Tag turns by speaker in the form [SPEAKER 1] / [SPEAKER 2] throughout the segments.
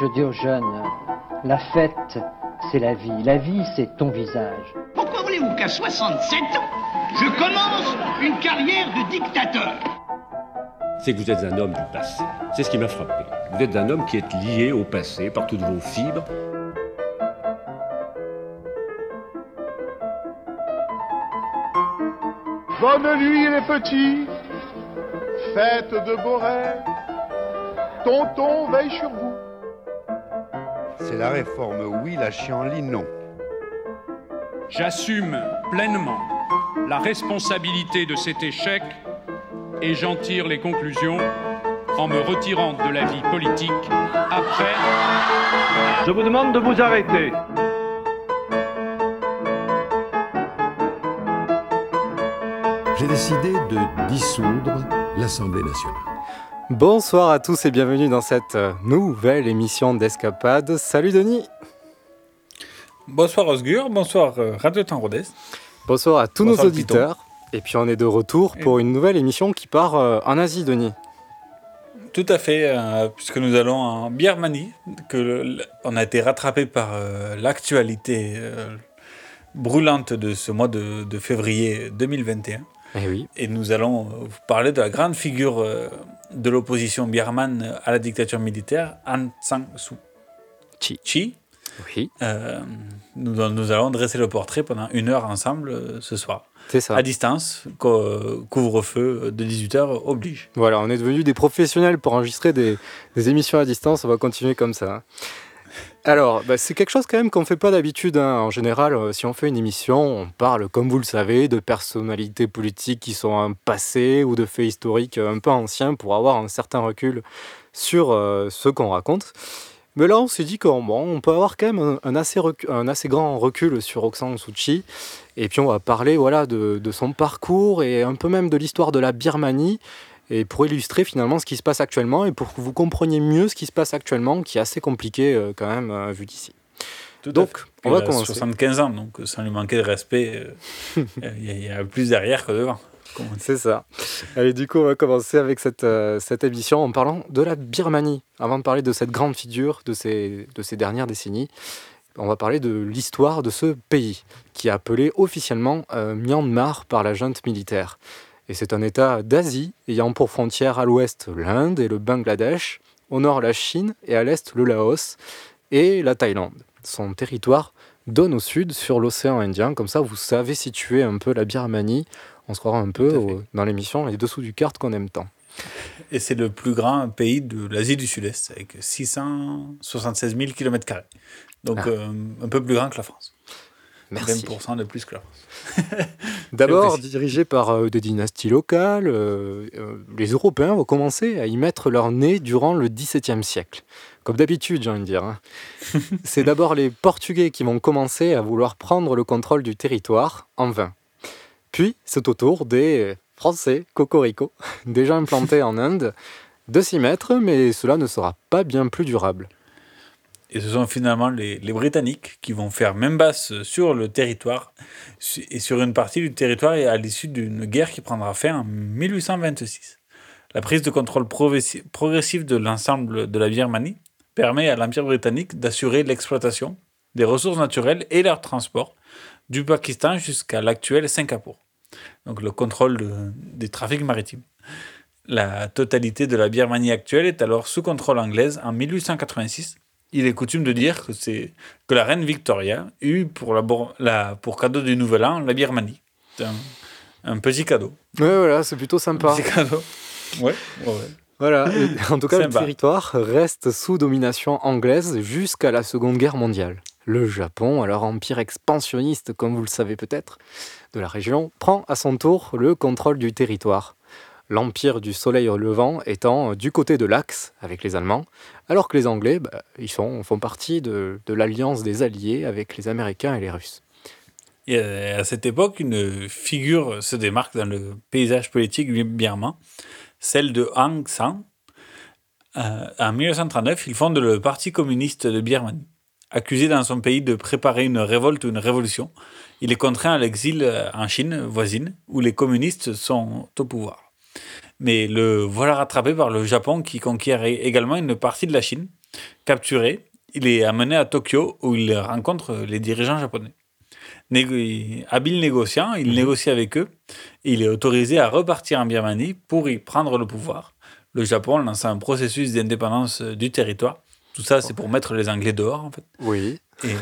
[SPEAKER 1] Je dis aux jeunes, la fête, c'est la vie. La vie, c'est ton visage.
[SPEAKER 2] Pourquoi voulez-vous qu'à 67 ans, je commence une carrière de dictateur?
[SPEAKER 3] C'est que vous êtes un homme du passé. C'est ce qui m'a frappé. Vous êtes un homme qui est lié au passé par toutes vos fibres.
[SPEAKER 4] Bonne nuit les petits, fête de rêves, tonton veille sur vous.
[SPEAKER 5] C'est la réforme oui, la chienlit non.
[SPEAKER 6] J'assume pleinement la responsabilité de cet échec et j'en tire les conclusions en me retirant de la vie politique après.
[SPEAKER 7] Je vous demande de vous arrêter.
[SPEAKER 8] J'ai décidé de dissoudre l'Assemblée nationale.
[SPEAKER 9] Bonsoir à tous et bienvenue dans cette euh, nouvelle émission d'Escapade. Salut Denis
[SPEAKER 10] Bonsoir Osgur, bonsoir euh, Radio Temps Rodez.
[SPEAKER 9] Bonsoir à tous
[SPEAKER 10] Bonsoir
[SPEAKER 9] nos auditeurs. Et puis on est de retour pour une nouvelle émission qui part euh, en Asie, Denis.
[SPEAKER 10] Tout à fait, euh, puisque nous allons en Birmanie, que le- on a été rattrapé par euh, l'actualité euh, brûlante de ce mois de, de février 2021.
[SPEAKER 9] Eh oui.
[SPEAKER 10] Et nous allons vous parler de la grande figure de l'opposition birmane à la dictature militaire, Aung San Suu
[SPEAKER 9] Kyi.
[SPEAKER 10] Oui. nous, nous allons dresser le portrait pendant une heure ensemble euh, ce soir.
[SPEAKER 9] C'est ça.
[SPEAKER 10] À distance, co- couvre-feu de 18h oblige.
[SPEAKER 9] Voilà, on est devenus des professionnels pour enregistrer des, des émissions à distance. On va continuer comme ça. Alors, bah, c'est quelque chose quand même qu'on ne fait pas d'habitude. hein. En général, euh, si on fait une émission, on parle, comme vous le savez, de personnalités politiques qui sont un passé ou de faits historiques un peu anciens pour avoir un certain recul sur euh, ce qu'on raconte. Mais là, on s'est dit qu'on peut avoir quand même un, assez grand recul sur Aung Suu. Et puis, on va parler de son parcours et un peu même de l'histoire de la Birmanie et pour illustrer finalement ce qui se passe actuellement et pour que vous compreniez mieux ce qui se passe actuellement, qui est assez compliqué euh, quand même euh, vu d'ici. Donc, on va commencer.
[SPEAKER 10] 75 ans, donc sans lui manquer de respect, euh, il y, a- il y a plus derrière que devant.
[SPEAKER 9] C'est ça. Allez, du coup, on va commencer avec cette, euh, cette émission en parlant de la Birmanie. Avant de parler de cette grande figure de ces, de ces dernières décennies, on va parler de l'histoire de ce pays, qui est appelé officiellement euh, Myanmar par la junte militaire. Et c'est un État d'Asie, ayant pour frontière à l'ouest l'Inde et le Bangladesh, au nord la Chine et à l'est le Laos et la Thaïlande. Son territoire donne au sud sur l'océan Indien, comme ça vous savez situer un peu la Birmanie. On se croira un peu au- dans l'émission les dessous du carte qu'on aime tant.
[SPEAKER 10] Et c'est le plus grand pays de l'Asie du Sud-Est, avec 676 000 km. Donc
[SPEAKER 9] Ah.
[SPEAKER 10] euh, un peu plus grand que la France.
[SPEAKER 9] Merci.
[SPEAKER 10] 20% de plus que la France.
[SPEAKER 9] D'abord dirigé par euh, des dynasties locales, euh, euh, les Européens vont commencer à y mettre leur nez durant le XVIIe siècle. Comme d'habitude, j'ai envie de dire. hein. C'est d'abord les Portugais qui vont commencer à vouloir prendre le contrôle du territoire, en vain. Puis, c'est au tour des Français, Cocorico, déjà implantés en Inde, de s'y mettre, mais cela ne sera pas bien plus durable.
[SPEAKER 10] Et ce sont finalement les, Britanniques qui vont faire main basse sur le territoire et sur une partie du territoire et à l'issue d'une guerre qui prendra fin en 1826. La prise de contrôle progressi- progressive de l'ensemble de la Birmanie permet à l'Empire britannique d'assurer l'exploitation des ressources naturelles et leur transport du Pakistan jusqu'à l'actuel Singapour. Donc le contrôle de- des trafics maritimes. La totalité de la Birmanie actuelle est alors sous contrôle anglaise en 1886 il est coutume de dire que c'est que la reine Victoria eut pour, la, bor- la- pour cadeau du Nouvel An la Birmanie. C'est un, un petit cadeau.
[SPEAKER 9] Ouais, voilà, c'est plutôt
[SPEAKER 10] Un
[SPEAKER 9] sympa.
[SPEAKER 10] petit cadeau. Ouais, ouais.
[SPEAKER 9] Voilà, et en tout cas, le territoire reste sous domination anglaise jusqu'à la Seconde Guerre mondiale. Le Japon, alors empire expansionniste, comme vous le savez peut-être, de la région, prend à son tour le contrôle du territoire. L'empire du soleil levant étant du côté de l'Axe avec les Allemands, alors que les Anglais, bah, ils font partie de, l'alliance des Alliés avec les Américains et les Russes.
[SPEAKER 10] Et à cette époque, une figure se démarque dans le paysage politique birman, celle de Aung San. Euh, en 1939, il fonde le Parti communiste de Birmanie. Accusé dans son pays de préparer une révolte ou une révolution, il est contraint à l'exil euh, en Chine voisine, où les communistes sont au pouvoir. Mais le voilà rattrapé par le Japon qui conquiert également une partie de la Chine Capturé, il est amené à Tokyo où il rencontre les dirigeants japonais. Négo- habile négociant, il négocie avec eux et il est autorisé à repartir en Birmanie pour y prendre le pouvoir. Le Japon lance un processus d'indépendance du territoire. Tout ça, c'est pour mettre les Anglais dehors, en fait.
[SPEAKER 9] Oui.
[SPEAKER 10] Et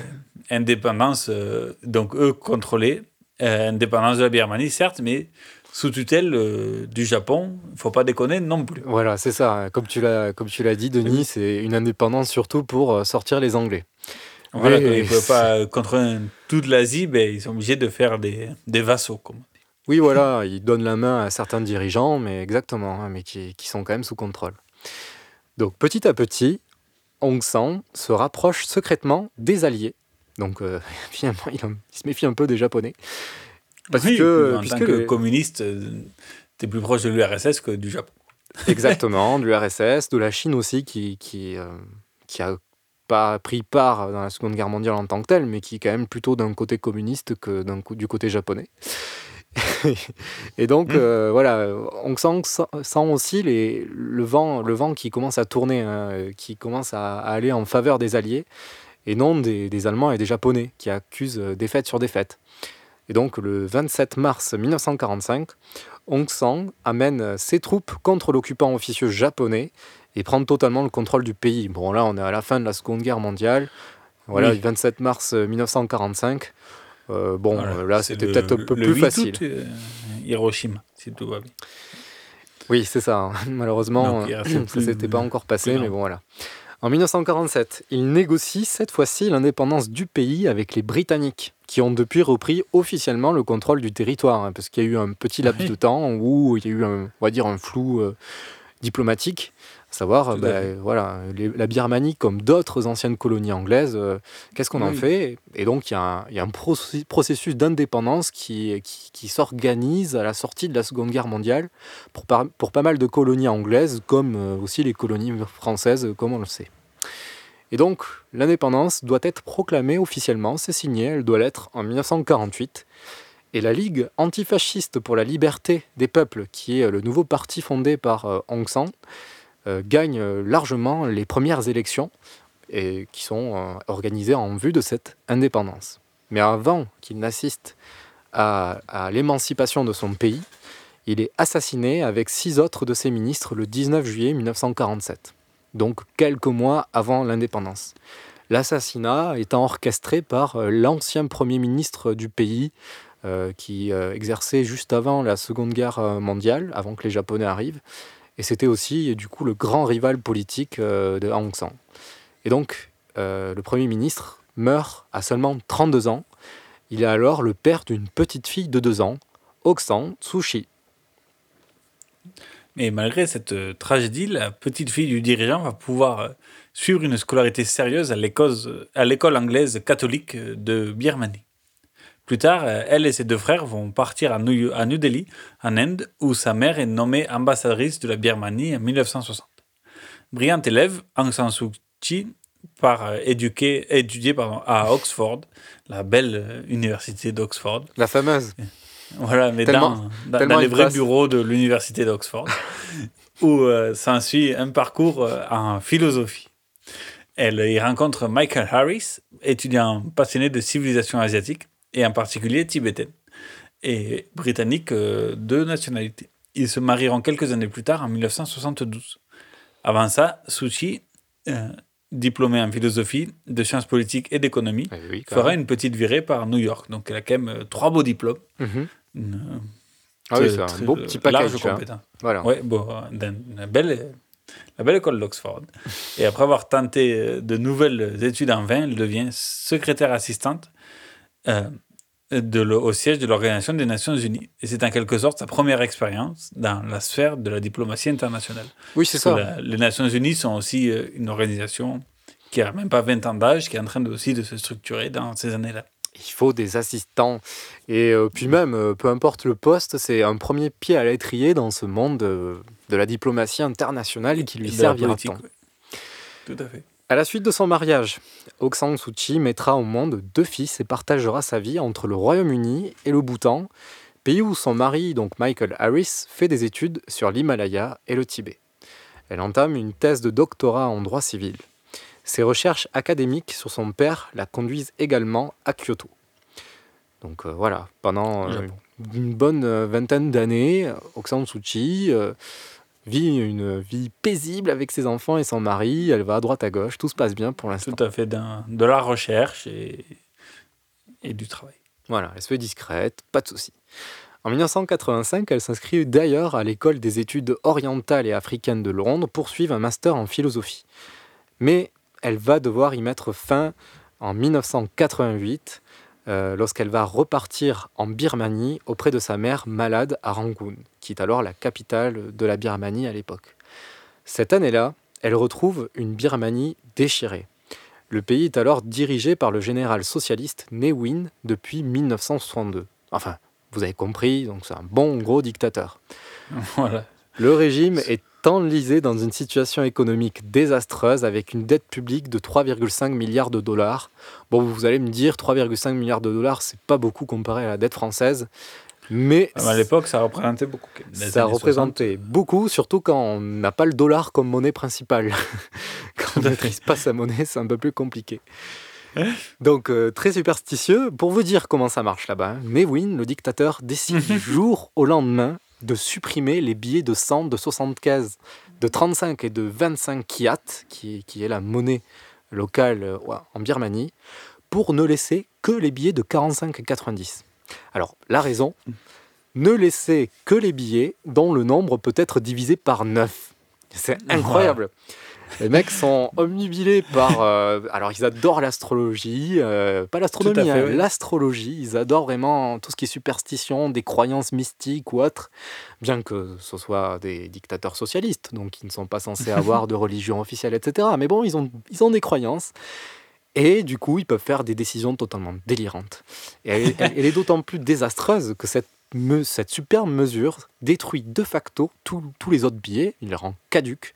[SPEAKER 10] indépendance, euh, donc eux contrôlés. Euh, indépendance de la Birmanie, certes, mais sous tutelle euh, du Japon. Il faut pas déconner non plus.
[SPEAKER 9] Voilà, c'est ça. Comme tu l'as, comme tu l'as dit, Denis, c'est une indépendance surtout pour euh, sortir les Anglais.
[SPEAKER 10] Voilà,
[SPEAKER 9] Mais-
[SPEAKER 10] ils ne peuvent pas contrôler toute l'Asie, ben, ils sont obligés de faire des, des vassaux. Comme.
[SPEAKER 9] Oui, voilà, ils donnent la main à certains dirigeants, mais exactement, hein, mais qui, qui sont quand même sous contrôle. Donc, petit à petit, Aung San se rapproche secrètement des Alliés. Donc, euh, finalement, il, en- il se méfie un peu des Japonais. Parce
[SPEAKER 10] Oui,
[SPEAKER 9] que,
[SPEAKER 10] en
[SPEAKER 9] puisque
[SPEAKER 10] tant que
[SPEAKER 9] les-
[SPEAKER 10] communiste, tu es plus proche de l'URSS que du Japon.
[SPEAKER 9] Exactement, de l'URSS, de la Chine aussi, qui, qui, euh, qui a pas pris part dans la Seconde Guerre mondiale en tant que telle, mais qui est quand même plutôt d'un côté communiste que du côté japonais. Et donc, euh, voilà, on sent, sent aussi les, le, vent, le vent qui commence à tourner, hein, euh, qui commence à, à aller en faveur des Alliés, et non des, des Allemands et des Japonais, qui accusent euh, défaite sur défaite. Et donc, le 27 mars 1945, Aung San amène ses troupes contre l'occupant officieux japonais et prend totalement le contrôle du pays. Bon, là, on est à la fin de la Seconde Guerre mondiale. Voilà,
[SPEAKER 10] Oui.
[SPEAKER 9] le 27 mars 1945. Euh, bon,
[SPEAKER 10] Voilà,
[SPEAKER 9] euh, là,
[SPEAKER 10] c'est
[SPEAKER 9] c'était peut-être un peu
[SPEAKER 10] le
[SPEAKER 9] plus
[SPEAKER 10] 8
[SPEAKER 9] facile.
[SPEAKER 10] août, euh, Hiroshima, si tout va bien.
[SPEAKER 9] Oui, c'est ça. hein. Malheureusement,
[SPEAKER 10] Donc, reste
[SPEAKER 9] ça s'était pas encore passé, mais bon, voilà. En 1947, il négocie cette fois-ci l'indépendance du pays avec les Britanniques, qui ont depuis repris officiellement le contrôle du territoire, hein, parce qu'il y a eu un petit laps
[SPEAKER 10] Oui.
[SPEAKER 9] de temps où il y a eu, un, on va dire, un flou euh, diplomatique, savoir,
[SPEAKER 10] fait.
[SPEAKER 9] voilà, les- la Birmanie, comme d'autres anciennes colonies anglaises, euh, qu'est-ce qu'on en fait? Et donc, il y a un, il y a un processus- d'indépendance qui, qui, qui s'organise à la sortie de la Seconde Guerre mondiale pour, par- pour pas mal de colonies anglaises, comme euh, aussi les colonies françaises, comme on le sait. Et donc, l'indépendance doit être proclamée officiellement, c'est signé, elle doit l'être en 1948. Et la Ligue antifasciste pour la liberté des peuples, qui est le nouveau parti fondé par euh, Aung San, gagne euh, largement les premières élections et qui sont euh, organisées en vue de cette indépendance. Mais avant qu'il n'assiste à, l'émancipation de son pays, il est assassiné avec six autres de ses ministres le 19 juillet 1947, donc quelques mois avant l'indépendance. L'assassinat étant orchestré par euh, l'ancien Premier ministre du pays, euh, qui euh, exerçait juste avant la Seconde Guerre euh, mondiale, avant que les Japonais arrivent. Et c'était aussi, du coup, le grand rival politique euh, de Aung San. Et donc, euh, le Premier ministre meurt à seulement 32 ans. Il est alors le père d'une petite fille de 2 ans, Aung San Suu Kyi.
[SPEAKER 10] Mais malgré cette euh, tragédie, la petite fille du dirigeant va pouvoir suivre une scolarité sérieuse à l'école anglaise catholique de Birmanie. Plus tard, euh, elle et ses deux frères vont partir à New, à New Delhi, en Inde, où sa mère est nommée ambassadrice de la Birmanie en 1960. Brillante élève, Aung San Suu Kyi part euh, éduquer, étudier pardon, à Oxford, la belle euh, université d'Oxford.
[SPEAKER 9] La fameuse.
[SPEAKER 10] Voilà, mais
[SPEAKER 9] Tellement-
[SPEAKER 10] dans, dans-
[SPEAKER 9] tellement
[SPEAKER 10] dans les vrais bureaux de l'université d'Oxford, où euh, s'ensuit un parcours en philosophie. Elle y rencontre Michael Harris, étudiant passionné de civilisation asiatique, et en particulier tibétaine, et britannique euh, de nationalité. Ils se marieront quelques années plus tard, en 1972. Avant ça, Suu Kyi, euh, diplômée en philosophie, de sciences politiques et d'économie,
[SPEAKER 9] Eh oui,
[SPEAKER 10] fera
[SPEAKER 9] même.
[SPEAKER 10] une petite virée par New York. Donc elle a quand même euh, trois beaux diplômes. Une,
[SPEAKER 9] Ah oui, c'est un beau petit package.
[SPEAKER 10] large compétence.
[SPEAKER 9] Voilà.
[SPEAKER 10] Ouais, bon, la belle, la belle école d'Oxford. Et après avoir tenté de nouvelles études en vain, elle devient secrétaire assistante euh, de, le- au siège de l'Organisation des Nations Unies. Et c'est en quelque sorte sa première expérience dans la sphère de la diplomatie internationale.
[SPEAKER 9] Oui, c'est ça.
[SPEAKER 10] la- les Nations Unies sont aussi euh, une organisation qui a même pas 20 ans d'âge, qui est en train de, aussi de se structurer dans ces années-là.
[SPEAKER 9] Il faut des assistants. Et euh, puis même, euh, peu importe le poste, c'est un premier pied à l'étrier dans ce monde de la diplomatie internationale qui lui servira tant.
[SPEAKER 10] ouais. Tout à fait.
[SPEAKER 9] À la suite de son mariage, Aung San Suu Kyi mettra au monde deux fils et partagera sa vie entre le Royaume-Uni et le Bhoutan, pays où son mari, donc Michael Harris, fait des études sur l'Himalaya et le Tibet. Elle entame une thèse de doctorat en droit civil. Ses recherches académiques sur son père la conduisent également à Kyoto. Donc euh, voilà, pendant euh, une bonne euh, vingtaine d'années, Aung San Suu Kyi euh, vit une vie paisible avec ses enfants et son mari. Elle va à droite à gauche, tout se passe bien pour l'instant.
[SPEAKER 10] Tout à fait, de la recherche et, et du travail.
[SPEAKER 9] Voilà, elle se fait discrète, pas de souci. En 1985, elle s'inscrit d'ailleurs à l'école des études orientales et africaines de Londres pour suivre un master en philosophie. Mais elle va devoir y mettre fin en 1988 euh, lorsqu'elle va repartir en Birmanie auprès de sa mère malade à Rangoon, qui est alors la capitale de la Birmanie à l'époque. Cette année-là, elle retrouve une Birmanie déchirée. Le pays est alors dirigé par le général socialiste Ne Win depuis 1962. Enfin, vous avez compris, donc c'est un bon gros dictateur.
[SPEAKER 10] Voilà.
[SPEAKER 9] Le régime est enlisé dans une situation économique désastreuse avec une dette publique de 3,5 milliards de dollars. Bon, vous allez me dire, 3,5 milliards de dollars, c'est pas beaucoup comparé à la dette française, mais
[SPEAKER 10] À l'époque, ça représentait beaucoup. Les
[SPEAKER 9] ça représentait beaucoup, surtout quand on n'a pas le dollar comme monnaie principale. quand on ne maîtrise pas sa monnaie, c'est un peu plus compliqué. Donc, euh, très superstitieux. Pour vous dire comment ça marche là-bas, hein, Mewin, le dictateur, décide du jour au lendemain de supprimer les billets de 100, de 75, de 35 et de 25 kyat, qui, qui est la monnaie locale euh, en Birmanie, pour ne laisser que les billets de 45 et 90. Alors, la raison, ne laisser que les billets dont le nombre peut être divisé par 9. C'est incroyable. Les mecs sont omnibilés par. euh, alors, ils adorent l'astrologie, euh, pas l'astronomie, hein,
[SPEAKER 10] oui.
[SPEAKER 9] l'astrologie. Ils adorent vraiment tout ce qui est superstition, des croyances mystiques ou autres, bien que ce soit des dictateurs socialistes, donc ils ne sont pas censés avoir de religion officielle, etc. Mais bon, ils ont, ils ont des croyances. Et du coup, ils peuvent faire des décisions totalement délirantes. Et elle, est d'autant plus désastreuse que cette, me- cette superbe mesure détruit de facto tous les autres billets, il les rend caduques,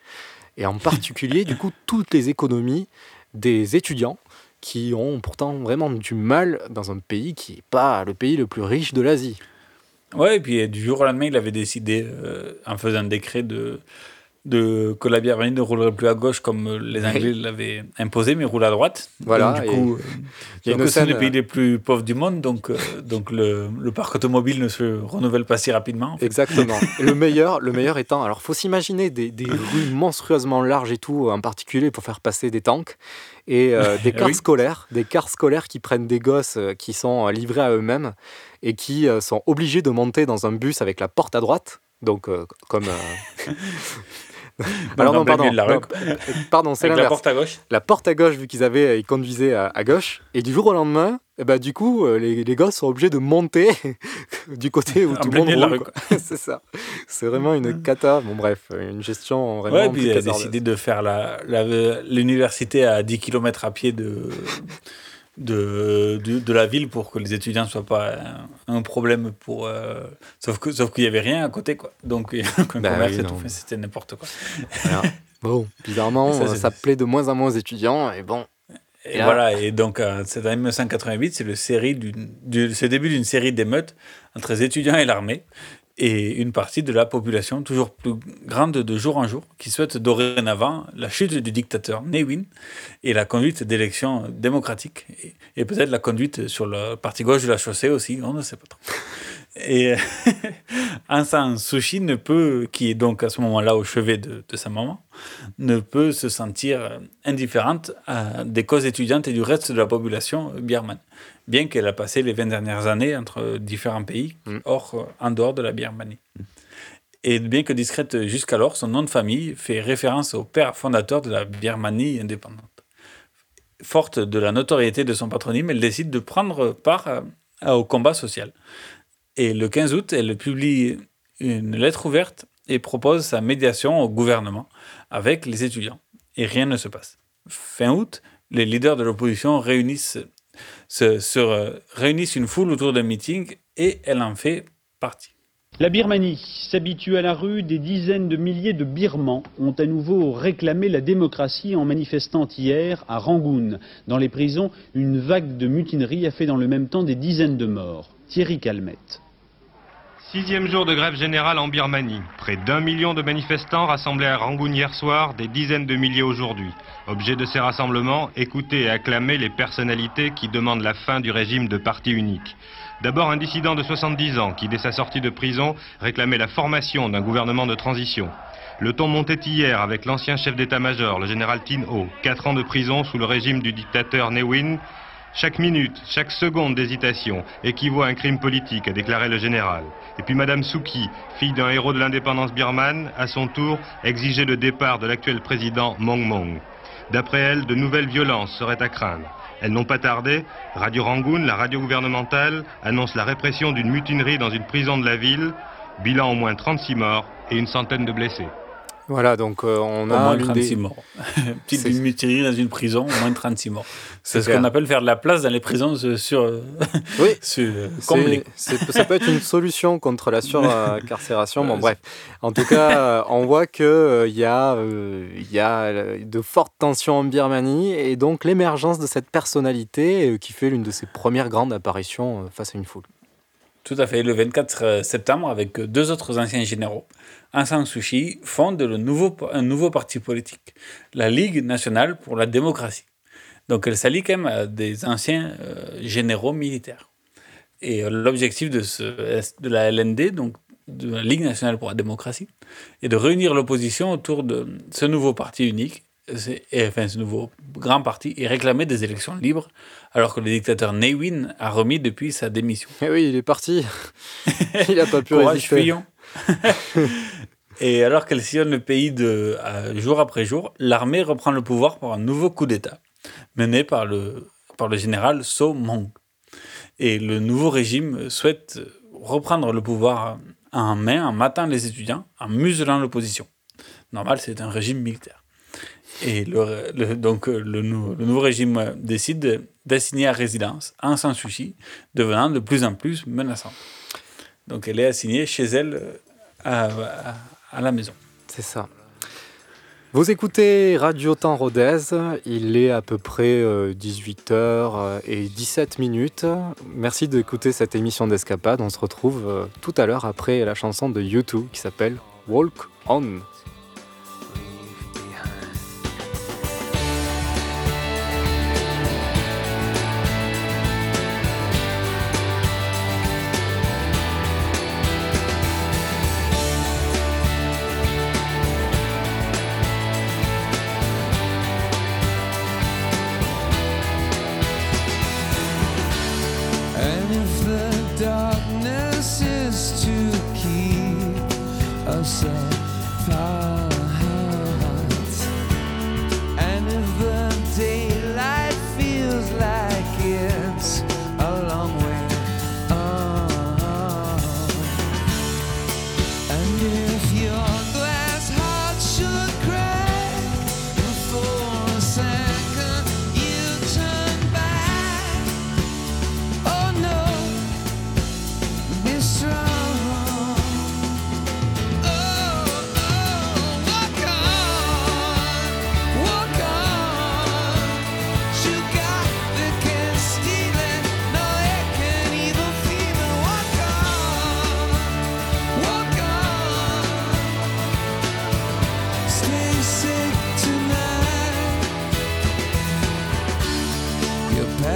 [SPEAKER 9] et en particulier, du coup, toutes les économies des étudiants qui ont pourtant vraiment du mal dans un pays qui n'est pas le pays le plus riche de l'Asie.
[SPEAKER 10] Ouais, et puis du jour au lendemain, il avait décidé, euh, en faisant un décret, de, de, que la Birmanie ne roulerait plus à gauche comme les Anglais l'avaient imposé, mais roule à droite.
[SPEAKER 9] Voilà,
[SPEAKER 10] Donc, du coup, euh, donc c'est
[SPEAKER 9] scène,
[SPEAKER 10] le pays
[SPEAKER 9] euh,
[SPEAKER 10] les plus pauvres du monde, donc, euh, donc le, le parc automobile ne se renouvelle pas si rapidement. en fait.
[SPEAKER 9] Exactement. Le meilleur, le meilleur étant, alors faut s'imaginer des, des rues monstrueusement larges et tout, en particulier pour faire passer des tanks et euh, des
[SPEAKER 10] Ah
[SPEAKER 9] cars
[SPEAKER 10] oui.
[SPEAKER 9] scolaires, des cars scolaires qui prennent des gosses qui sont livrés à eux-mêmes et qui sont obligés de monter dans un bus avec la porte à droite. Donc comme alors non pardon
[SPEAKER 10] la rue,
[SPEAKER 9] non,
[SPEAKER 10] quoi.
[SPEAKER 9] pardon c'est
[SPEAKER 10] la porte à gauche.
[SPEAKER 9] la porte à gauche, vu qu'ils avaient, ils conduisaient à, à gauche, et du jour au lendemain, eh ben, du coup, euh, les, les gosses sont obligés de monter du côté où
[SPEAKER 10] En
[SPEAKER 9] tout le monde
[SPEAKER 10] la
[SPEAKER 9] roule. c'est ça. C'est vraiment une cata. Bon, bref, une gestion vraiment.
[SPEAKER 10] Ouais, puis il a décidé de faire la- la- l'université à 10 km à pied de, de, de, de la ville pour que les étudiants ne soient pas un, un problème pour. euh, sauf que sauf qu'il n'y avait rien à côté, quoi. Donc, un
[SPEAKER 9] Bah
[SPEAKER 10] commerce
[SPEAKER 9] oui,
[SPEAKER 10] c'était n'importe quoi.
[SPEAKER 9] Voilà. Bon, bizarrement,
[SPEAKER 10] ça,
[SPEAKER 9] ça plaît de moins en moins aux étudiants, et bon.
[SPEAKER 10] Et,
[SPEAKER 9] là-
[SPEAKER 10] voilà, et donc euh, c'est en 1988, c'est le, série d'une- du, c'est le début d'une série d'émeutes entre les étudiants et l'armée, et une partie de la population, toujours plus grande de jour en jour, qui souhaite dorénavant la chute du dictateur Ne Win et la conduite d'élections démocratiques, et, peut-être la conduite sur la partie gauche de la chaussée aussi, on ne sait pas trop. Et Aung San Suu Kyi ne peut, qui est donc à ce moment-là au chevet de, de sa maman, ne peut se sentir indifférente à des causes étudiantes et du reste de la population birmane, bien qu'elle a passé les 20 dernières années entre différents pays, hors, euh, en dehors de la Birmanie. Et bien que discrète jusqu'alors, son nom de famille fait référence au père fondateur de la Birmanie indépendante. Forte de la notoriété de son patronyme, elle décide de prendre part euh, au combat social. Et le 15 août, elle publie une lettre ouverte et propose sa médiation au gouvernement avec les étudiants. Et rien ne se passe. Fin août, les leaders de l'opposition réunissent, se, se- réunissent une foule autour d'un meeting et elle en fait partie.
[SPEAKER 11] La Birmanie s'habitue à la rue. Des dizaines de milliers de Birmans ont à nouveau réclamé la démocratie en manifestant hier à Rangoon. Dans les prisons, une vague de mutinerie a fait dans le même temps des dizaines de morts. Thierry Calmette.
[SPEAKER 12] Sixième jour de grève générale en Birmanie. Près d'un million de manifestants rassemblés à Rangoon hier soir, des dizaines de milliers aujourd'hui. Objet de ces rassemblements, écouter et acclamer les personnalités qui demandent la fin du régime de parti unique. D'abord un dissident de 70 ans qui, dès sa sortie de prison, réclamait la formation d'un gouvernement de transition. Le ton montait hier avec l'ancien chef d'état-major, le général Tin Ho, quatre ans de prison sous le régime du dictateur Ne Win. Chaque minute, chaque seconde d'hésitation équivaut à un crime politique, a déclaré le général. Et puis Madame Souki, fille d'un héros de l'indépendance birmane, à son tour exigeait le départ de l'actuel président Mong Mong. D'après elle, de nouvelles violences seraient à craindre. Elles n'ont pas tardé. Radio Rangoon, la radio gouvernementale, annonce la répression d'une mutinerie dans une prison de la ville. Bilan au moins 36 morts et une centaine de blessés.
[SPEAKER 9] Voilà, donc euh, on
[SPEAKER 10] Au
[SPEAKER 9] a
[SPEAKER 10] moins
[SPEAKER 9] l'une
[SPEAKER 10] 36
[SPEAKER 9] des-
[SPEAKER 10] morts. Petite
[SPEAKER 9] C'est-
[SPEAKER 10] mutinerie dans une prison, au moins 36 morts. C'est ce qu'on appelle faire de la place dans les prisons sur, sur,
[SPEAKER 9] Oui,
[SPEAKER 10] sur
[SPEAKER 9] C'est-
[SPEAKER 10] comblées.
[SPEAKER 9] c'est- ça peut être une solution contre la surcarcération. Bon, bref. En tout cas, euh, on voit qu'il il y, a, euh, y a euh, de fortes tensions en Birmanie et donc l'émergence de cette personnalité euh, qui fait l'une de ses premières grandes apparitions euh, face à une foule.
[SPEAKER 10] Tout à fait. Le 24 septembre, avec deux autres anciens généraux, Aung San Suu Kyi fonde le nouveau, un nouveau parti politique, la Ligue nationale pour la démocratie. Donc elle s'allie quand même à des anciens euh, généraux militaires. Et euh, l'objectif de, de la LND, donc de la Ligue nationale pour la démocratie, est de réunir l'opposition autour de ce nouveau parti unique, et, enfin ce nouveau grand parti, et réclamer des élections libres, alors que le dictateur Ne Win a remis depuis sa démission.
[SPEAKER 9] Et oui, il est parti. il n'a pas pu
[SPEAKER 10] Courage,
[SPEAKER 9] résister.
[SPEAKER 10] Et alors qu'elle sillonne le pays de, à- jour après jour, l'armée reprend le pouvoir par un nouveau coup d'État, mené par le, par le général So Mong. Et le nouveau régime souhaite reprendre le pouvoir en main en matant les étudiants, en muselant l'opposition. Normal, c'est un régime militaire. Et donc euh, le, nou- le nouveau régime euh, décide d'assigner à résidence Aung San Suu Kyi, devenant de plus en plus menaçante. Donc elle est assignée chez elle euh, à, la maison.
[SPEAKER 9] C'est ça. Vous écoutez Radio Temps Rodez, il est à peu près 18h et 17 minutes. Merci d'écouter cette émission d'escapade. On se retrouve euh, tout à l'heure après la chanson de YouTube qui s'appelle Walk On.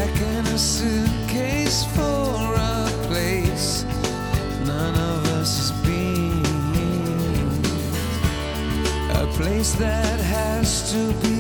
[SPEAKER 13] Packing a suitcase for a place none of us has been. A place that has to be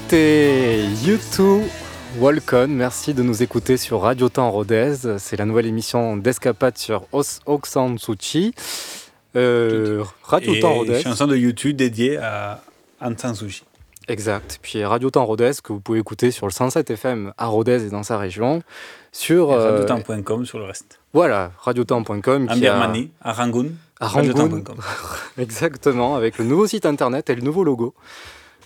[SPEAKER 9] C'était U2 Walk On. Merci de nous écouter sur Radio Temps Rodez. C'est la nouvelle émission d'escapade sur Os Oksan Tsuchi. Euh, Radio
[SPEAKER 10] Et
[SPEAKER 9] Temps Rodez.
[SPEAKER 10] chanson de YouTube dédiée à Aung San Suu Kyi.
[SPEAKER 9] Exact. Puis Radio Temps Rodez que vous pouvez écouter sur le 107 FM à Rodez et dans sa région. Sur. Euh,
[SPEAKER 10] radiotemps.com sur le reste.
[SPEAKER 9] Voilà, radiotemps.com.
[SPEAKER 10] En
[SPEAKER 9] a-
[SPEAKER 10] Birmanie, à Rangoon.
[SPEAKER 9] À Rangoon. Exactement, avec le nouveau site internet et le nouveau logo.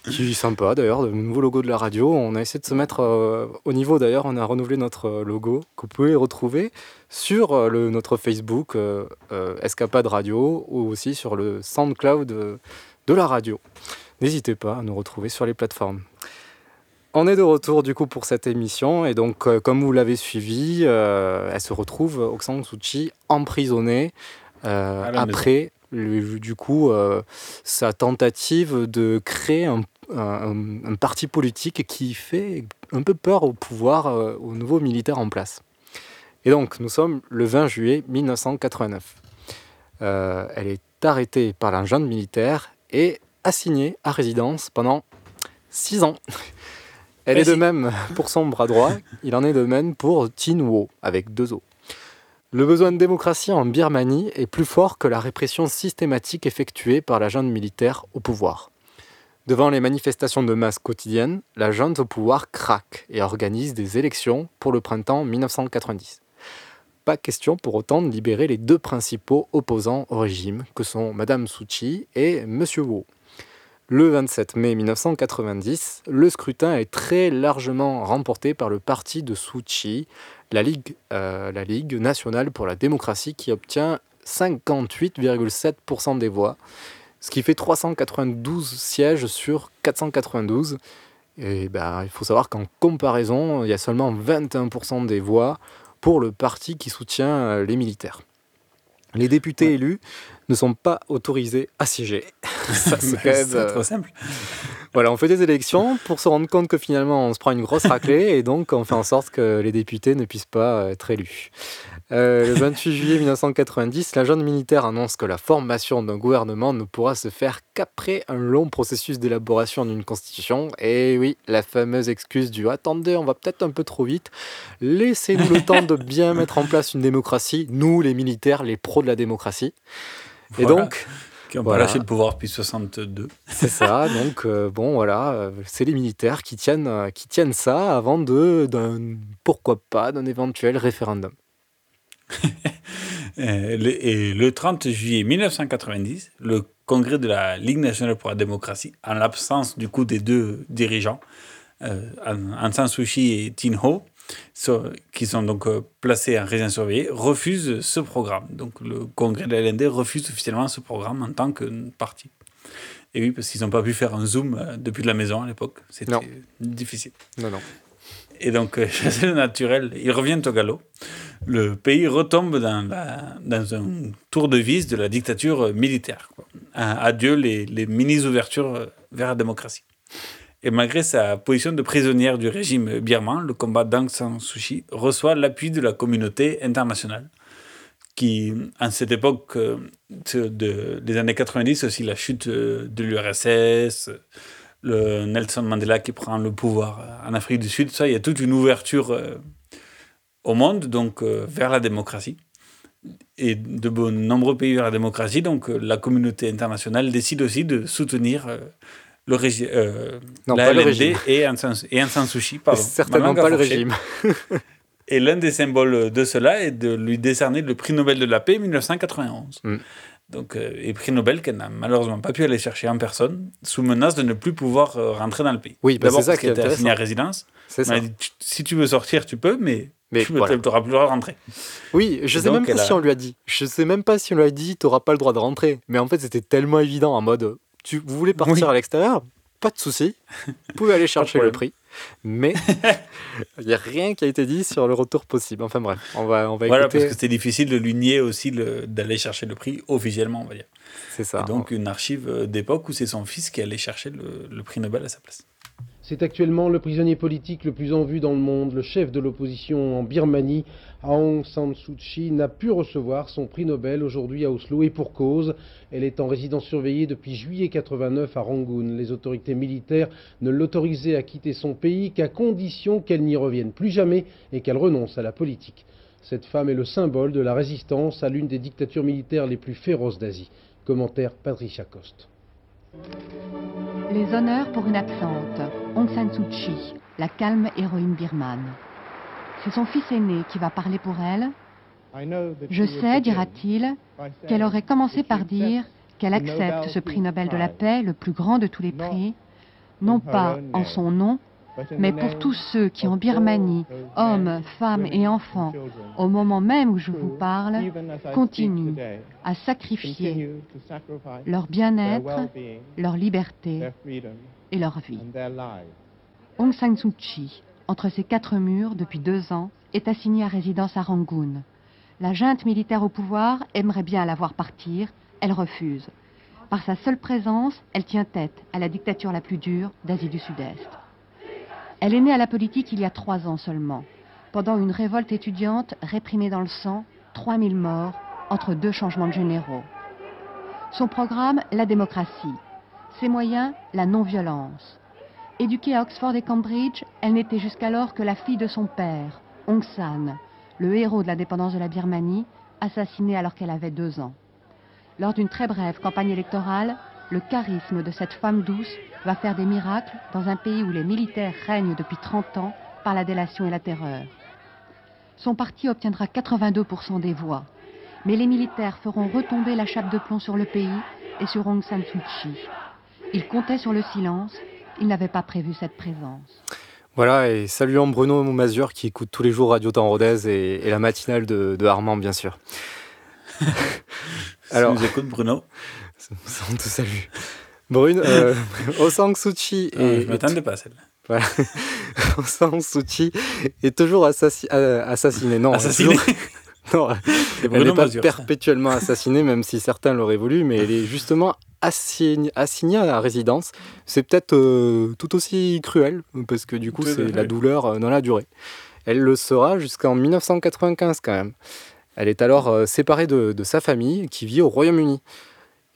[SPEAKER 9] Qui est sympa d'ailleurs, le nouveau logo de la radio. On a essayé de se mettre euh, au niveau d'ailleurs, on a renouvelé notre euh, logo que vous pouvez retrouver sur euh, le, notre Facebook euh, euh, Escapade Radio ou aussi sur le SoundCloud de la radio. N'hésitez pas à nous retrouver sur les plateformes. On est de retour du coup pour cette émission et donc comme vous l'avez suivi, elle se retrouve Aung San Suu Kyi emprisonnée après du coup euh, sa tentative de créer un, un- un parti politique qui fait un peu peur au pouvoir, euh, aux nouveaux militaires en place. Et donc nous sommes le 20 juillet 1989. Euh, elle est arrêtée par la junte militaire et assignée à résidence pendant six ans. Elle est de même pour son bras droit, il en est de même pour Tin Wo, avec deux O. Le besoin de démocratie en Birmanie est plus fort que la répression systématique effectuée par la junte militaire au pouvoir. Devant les manifestations de masse quotidiennes, la junte au pouvoir craque et organise des élections pour le printemps 1990. Pas question pour autant de libérer les deux principaux opposants au régime, que sont Madame Suu et Monsieur Wo. Le 27 mai 1990, le scrutin est très largement remporté par le parti de Suu la Ligue, euh, la Ligue nationale pour la démocratie, qui obtient 58,7% des voix, ce qui fait 392 sièges sur 492. Et ben, il faut savoir qu'en comparaison, il y a seulement 21% des voix pour le parti qui soutient euh, les militaires. Les députés élus ne sont pas autorisés à siéger. Ça, c'est quand même,
[SPEAKER 10] C'est
[SPEAKER 9] euh,
[SPEAKER 10] trop simple.
[SPEAKER 9] voilà, on fait des élections pour se rendre compte que finalement on se prend une grosse raclée et donc on fait en sorte que les députés ne puissent pas euh, être élus. Euh, le 28 juillet 1990, la junte militaire annonce que la formation d'un gouvernement ne pourra se faire qu'après un long processus d'élaboration d'une constitution. Et oui, la fameuse excuse du attendez, on va peut-être un peu trop vite. Laissez-nous le temps de bien mettre en place une démocratie, nous les militaires, les pros de la démocratie. Et
[SPEAKER 10] Voilà.
[SPEAKER 9] donc,
[SPEAKER 10] Qui n'ont
[SPEAKER 9] voilà.
[SPEAKER 10] pas lâché le pouvoir depuis 62.
[SPEAKER 9] C'est ça, donc euh, bon voilà, euh, c'est les militaires qui tiennent, euh, qui tiennent ça avant de, d'un, pourquoi pas, d'un éventuel référendum.
[SPEAKER 10] Le- Et le 30 juillet 1990, le congrès de la Ligue nationale pour la démocratie, en l'absence du coup des deux dirigeants, Aung San Suu Kyi et Tin Ho, qui sont donc euh, placés en résidence surveillée, refusent ce programme. Donc le congrès de la LND refuse officiellement ce programme en tant que parti. Et oui, parce qu'ils n'ont pas pu faire un zoom euh, depuis de la maison à l'époque. C'était difficile.
[SPEAKER 9] Non, non.
[SPEAKER 10] Et donc, euh, chez le naturel, ils reviennent au galop. Le pays retombe dans, la- dans un tour de vis de la dictature euh, militaire. quoi. Adieu les, les mini-ouvertures euh, vers la démocratie. Et malgré sa position de prisonnière du régime birman, le combat d'Aung San Suu Kyi reçoit l'appui de la communauté internationale, qui, en cette époque euh, de- de- des années 90, aussi la chute euh, de l'URSS, le Nelson Mandela qui prend le pouvoir euh, en Afrique du Sud, ça, il y a toute une ouverture au monde, donc vers la démocratie. Et de nombreux pays vers la démocratie, donc la communauté internationale décide aussi de soutenir le régime,
[SPEAKER 9] Non,
[SPEAKER 10] la
[SPEAKER 9] pas le régime.
[SPEAKER 10] et Suu Kyi, pardon.
[SPEAKER 9] Certainement pas le régime.
[SPEAKER 10] Et l'un des symboles de cela est de lui décerner le prix Nobel de la paix 1991.
[SPEAKER 9] Mm.
[SPEAKER 10] Donc, euh, et prix Nobel qu'elle n'a malheureusement pas pu aller chercher en personne, sous menace de ne plus pouvoir euh, rentrer dans le pays.
[SPEAKER 9] Oui, bah,
[SPEAKER 10] D'abord
[SPEAKER 9] c'est ça
[SPEAKER 10] parce qu'elle était assignée à résidence.
[SPEAKER 9] C'est ça.
[SPEAKER 10] a dit, tu- si tu veux sortir, tu peux, mais,
[SPEAKER 9] Mais
[SPEAKER 10] tu
[SPEAKER 9] voilà.
[SPEAKER 10] n'auras plus le droit de rentrer.
[SPEAKER 9] Oui, je
[SPEAKER 10] Et
[SPEAKER 9] sais même pas si on lui a dit. Je sais même pas si on lui a dit, t'auras pas le droit de rentrer. Mais en fait, c'était tellement évident en mode, tu, vous voulez partir
[SPEAKER 10] Oui.
[SPEAKER 9] à l'extérieur? Pas de souci. Vous pouvez aller chercher le prix. Mais il n'y a rien qui a été dit sur le retour possible. Enfin bref, on va, on va
[SPEAKER 10] Voilà,
[SPEAKER 9] écouter.
[SPEAKER 10] parce que c'était difficile de lui nier aussi le- d'aller chercher le prix officiellement, on va dire.
[SPEAKER 9] C'est ça.
[SPEAKER 10] Et donc une archive euh, d'époque où c'est son fils qui allait chercher le, le prix Nobel à sa place.
[SPEAKER 14] C'est actuellement le prisonnier politique le plus en vue dans le monde. Le chef de l'opposition en Birmanie, Aung San Suu Kyi, n'a pu recevoir son prix Nobel aujourd'hui à Oslo et pour cause. Elle est en résidence surveillée depuis juillet 89 à Rangoon. Les autorités militaires ne l'autorisaient à quitter son pays qu'à condition qu'elle n'y revienne plus jamais et qu'elle renonce à la politique. Cette femme est le symbole de la résistance à l'une des dictatures militaires les plus féroces d'Asie. Commentaire Patricia Coste.
[SPEAKER 15] Les honneurs pour une absente, Aung San Suu Kyi, la calme héroïne birmane. C'est son fils aîné qui va parler pour elle. Je sais, dira-t-il, qu'elle aurait commencé par dire qu'elle accepte ce prix Nobel de la paix, le plus grand de tous les prix, non pas en son nom, mais pour tous ceux qui en Birmanie, hommes, femmes et enfants, au moment même où je vous parle, continuent à sacrifier leur bien-être, leur liberté et leur vie. Aung San Suu Kyi, entre ces quatre murs depuis deux ans, est assignée à résidence à Rangoon. La junte militaire au pouvoir aimerait bien la voir partir, elle refuse. Par sa seule présence, elle tient tête à la dictature la plus dure d'Asie du Sud-Est. Elle est née à la politique il y a trois ans seulement, pendant une révolte étudiante réprimée dans le sang, 3000 morts entre deux changements de généraux. Son programme, la démocratie. Ses moyens, la non-violence. Éduquée à Oxford et Cambridge, elle n'était jusqu'alors que la fille de son père, Aung San, le héros de l'indépendance de la Birmanie, assassiné alors qu'elle avait deux ans. Lors d'une très brève campagne électorale, le charisme de cette femme douce va faire des miracles dans un pays où les militaires règnent depuis 30 ans par la délation et la terreur. Son parti obtiendra 82% des voix, mais les militaires feront retomber la chape de plomb sur le pays et sur Aung San Suu Kyi. Ils comptaient sur le silence, ils n'avaient pas prévu cette présence.
[SPEAKER 9] Voilà, et saluons Bruno Mazur qui écoute tous les jours Radio Temps Rodez et, et la matinale de, de Armand, bien sûr.
[SPEAKER 10] Alors, nous écoute Bruno.
[SPEAKER 9] On te salue. Brune, euh, Aung San Suu Kyi
[SPEAKER 10] Ah,
[SPEAKER 9] est,
[SPEAKER 10] je m'attendais pas à celle-là.
[SPEAKER 9] Voilà. Aung San Suu Kyi est toujours assassi- euh, assassinée. Non,
[SPEAKER 10] Assassinée.
[SPEAKER 9] toujours- non, elle n'est pas
[SPEAKER 10] Mazur.
[SPEAKER 9] perpétuellement assassinée, même si certains l'auraient voulu, mais elle est justement assignée, assignée à la résidence. C'est peut-être euh, tout aussi cruel, parce que du coup, c'est la douleur euh, dans la durée. Elle le sera jusqu'en 1995 quand même. Elle est alors euh, séparée de, de sa famille qui vit au Royaume-Uni.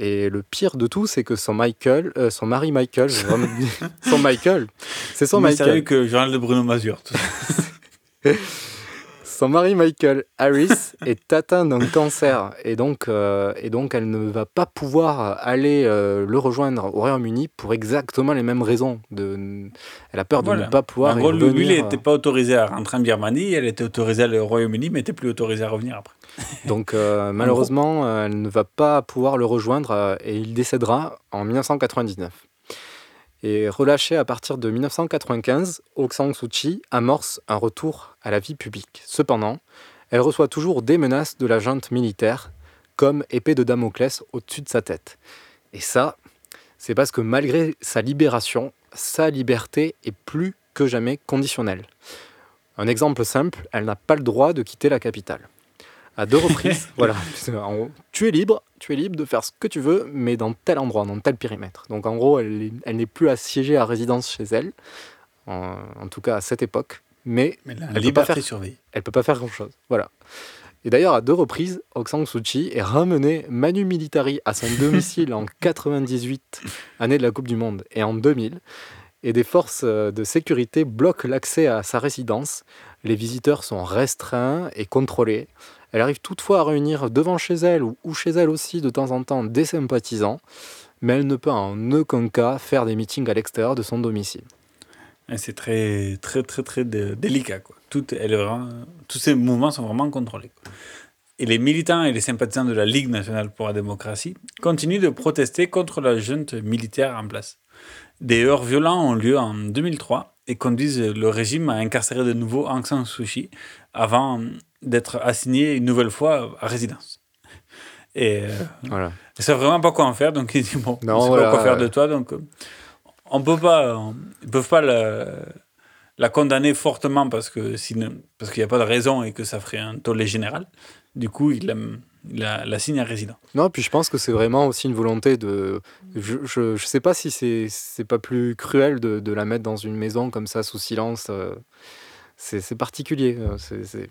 [SPEAKER 9] Et le pire de tout, c'est que son Michael, euh, son mari Michael, son Michael, c'est son
[SPEAKER 10] Mais
[SPEAKER 9] Michael.
[SPEAKER 10] sérieux que journal de Bruno Mazur.
[SPEAKER 9] Son mari Michael Harris est atteint d'un cancer et donc, euh, et donc elle ne va pas pouvoir aller euh, le rejoindre au Royaume-Uni pour exactement les mêmes raisons. De, elle a peur de ne pas pouvoir
[SPEAKER 10] En gros, lui, il n'était pas autorisé à rentrer en Birmanie, elle était autorisée à aller au Royaume-Uni, mais n'était plus autorisée à revenir après.
[SPEAKER 9] Donc euh, malheureusement, euh, elle ne va pas pouvoir le rejoindre euh, et il décédera en 1999. Et relâché à partir de 1995, Aung San Suu Kyi amorce un retour à la vie publique. Cependant, elle reçoit toujours des menaces de la junte militaire, comme épée de Damoclès au-dessus de sa tête. Et ça, c'est parce que malgré sa libération, sa liberté est plus que jamais conditionnelle. Un exemple simple, elle n'a pas le droit de quitter la capitale à deux reprises. voilà. Tu es libre, tu es libre de faire ce que tu veux, mais dans tel endroit, dans tel périmètre. Donc en gros, elle, est- elle n'est plus assiégée à résidence chez elle, en, en tout cas à cette époque, mais,
[SPEAKER 10] Mais la
[SPEAKER 9] elle peut pas
[SPEAKER 10] liberté
[SPEAKER 9] faire,
[SPEAKER 10] surveillée.
[SPEAKER 9] elle peut pas faire grand chose. Voilà. Et d'ailleurs, à deux reprises, Aung San Suu Kyi est ramenée manu militari à son domicile en 98, année de la Coupe du Monde, et en 2000. Et des forces euh, de sécurité bloquent l'accès à sa résidence. Les visiteurs sont restreints et contrôlés. Elle arrive toutefois à réunir devant chez elle ou, chez elle aussi de temps en temps des sympathisants, mais elle ne peut en aucun cas faire des meetings à l'extérieur de son domicile.
[SPEAKER 10] C'est très, très, très, très dé- délicat. Quoi. Tout, elle tous ces mouvements sont vraiment contrôlés. Et les militants et les sympathisants de la Ligue nationale pour la démocratie continuent de protester contre la junte militaire en place. Des heurts violents ont lieu en 2003 et conduisent le régime à incarcérer de nouveau Aung San Suu Kyi avant d'être assigné une nouvelle fois à résidence. Et euh,
[SPEAKER 9] Voilà.
[SPEAKER 10] ils savent vraiment pas quoi en faire, donc ils disent bon,
[SPEAKER 9] Non,
[SPEAKER 10] on sait
[SPEAKER 9] voilà,
[SPEAKER 10] pas quoi faire de toi, donc euh, on peut pas, on- ils peuvent pas la condamner fortement parce que sinon, parce qu'il n'y a pas de raison et que ça ferait un tollé général. Du coup, il la, il la, la signe à résident.
[SPEAKER 9] Non, puis je pense que c'est vraiment aussi une volonté de. Je, je, je sais pas si c'est c'est pas plus cruel de, de la mettre dans une maison comme ça sous silence. euh, c'est c'est particulier. euh, c'est- c'est-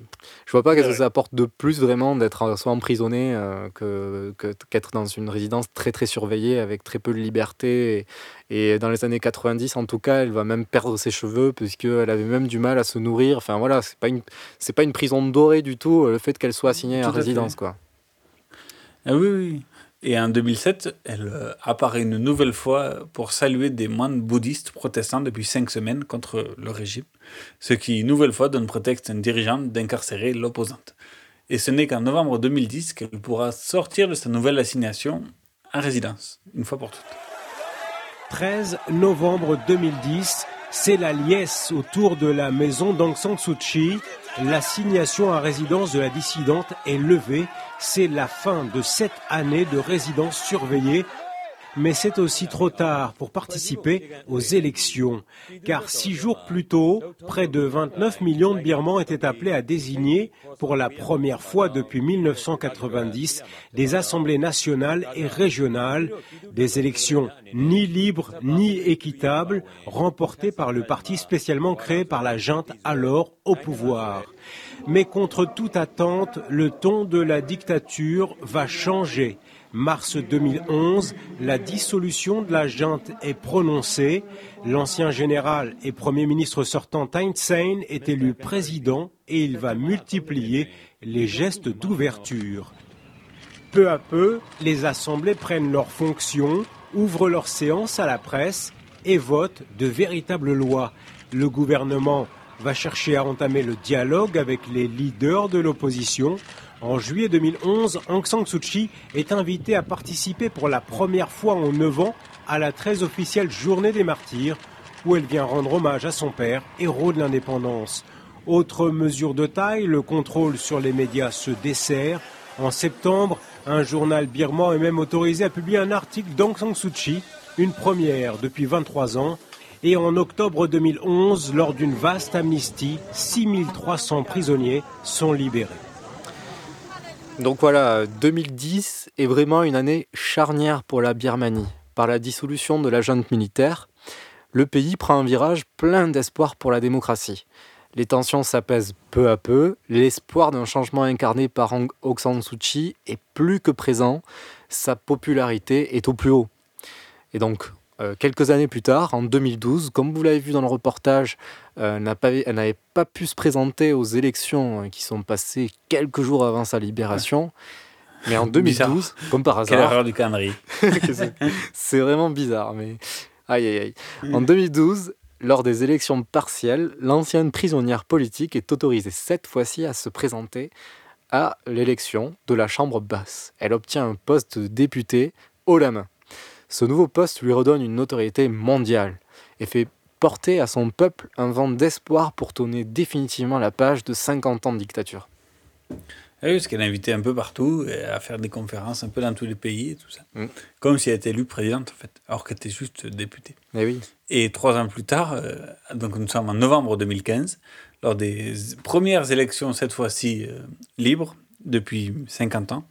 [SPEAKER 9] Je vois pas qu'est-ce que ça apporte de plus vraiment d'être soit emprisonné euh, que que- qu'être dans une résidence très très surveillée avec très peu de liberté. Et, et dans les années 90, en tout cas, elle va même perdre ses cheveux puisqu'elle avait même du mal à se nourrir. Enfin voilà, c'est pas une c'est pas une prison dorée du tout. euh, Le fait qu'elle soit assignée
[SPEAKER 10] Tout
[SPEAKER 9] à
[SPEAKER 10] à fait.
[SPEAKER 9] résidence quoi.
[SPEAKER 10] Ah oui, oui. Et en 2007, elle euh, apparaît une nouvelle fois pour saluer des moines bouddhistes protestants depuis cinq semaines contre le régime, ce qui, une nouvelle fois, donne prétexte à une dirigeante d'incarcérer l'opposante. Et ce n'est qu'en novembre 2010 qu'elle pourra sortir de sa nouvelle assignation à résidence, une fois pour toutes.
[SPEAKER 16] 13 novembre 2010, c'est la liesse autour de la maison d'Aung San Suu Kyi. L'assignation à résidence de la dissidente est levée. C'est la fin de sept années de résidence surveillée. Mais c'est aussi trop tard pour participer aux élections. Car six jours plus tôt, près de 29 millions de Birmans étaient appelés à désigner, pour la première fois depuis 1990, des assemblées nationales et régionales, des élections ni libres ni équitables, remportées par le parti spécialement créé par la junte alors au pouvoir. Mais contre toute attente, le ton de la dictature va changer. Mars 2011, la dissolution de la junte est prononcée. L'ancien général et premier ministre sortant Thein Sein est élu président et il va multiplier les gestes d'ouverture. Peu à peu, les assemblées prennent leurs fonctions, ouvrent leurs séances à la presse et votent de véritables lois. Le gouvernement va chercher à entamer le dialogue avec les leaders de l'opposition. En juillet 2011, Aung San Suu Kyi est invitée à participer pour la première fois en 9 ans à la très officielle Journée des martyrs, où elle vient rendre hommage à son père, héros de l'indépendance. Autre mesure de taille, le contrôle sur les médias se dessert. En septembre, un journal birman est même autorisé à publier un article d'Aung San Suu Kyi, une première depuis 23 ans. Et en octobre 2011, lors d'une vaste amnistie, 6300 prisonniers sont libérés.
[SPEAKER 9] Donc voilà, 2010 est vraiment une année charnière pour la Birmanie. Par la dissolution de la junte militaire, le pays prend un virage plein d'espoir pour la démocratie. Les tensions s'apaisent peu à peu, l'espoir d'un changement incarné par Aung San Suu Kyi est plus que présent, sa popularité est au plus haut. Et donc, euh, quelques années plus tard, en 2012, comme vous l'avez vu dans le reportage, euh, elle n'avait pas pu se présenter aux élections euh, qui sont passées quelques jours avant sa libération. Mais en 2012,
[SPEAKER 10] Bizarre.
[SPEAKER 9] comme par
[SPEAKER 10] Quelle
[SPEAKER 9] hasard,
[SPEAKER 10] erreur du calendrier.
[SPEAKER 9] c'est- vraiment bizarre, mais aïe aïe aïe. En 2012, lors des élections partielles, l'ancienne prisonnière politique est autorisée cette fois-ci à se présenter à l'élection de la Chambre basse. Elle obtient un poste de député haut la main. Ce nouveau poste lui redonne une notoriété mondiale et fait porter à son peuple un vent d'espoir pour tourner définitivement la page de 50 ans de dictature.
[SPEAKER 10] Ah oui, parce qu'elle est invitée un peu partout et à faire des conférences un peu dans tous les pays et tout ça.
[SPEAKER 9] Mm.
[SPEAKER 10] Comme si elle était élue présidente, en fait, alors qu'elle était juste députée.
[SPEAKER 9] Eh oui.
[SPEAKER 10] Et trois ans plus tard, euh, donc nous sommes en novembre 2015, lors des premières élections, cette fois-ci euh, libres, depuis 50 ans,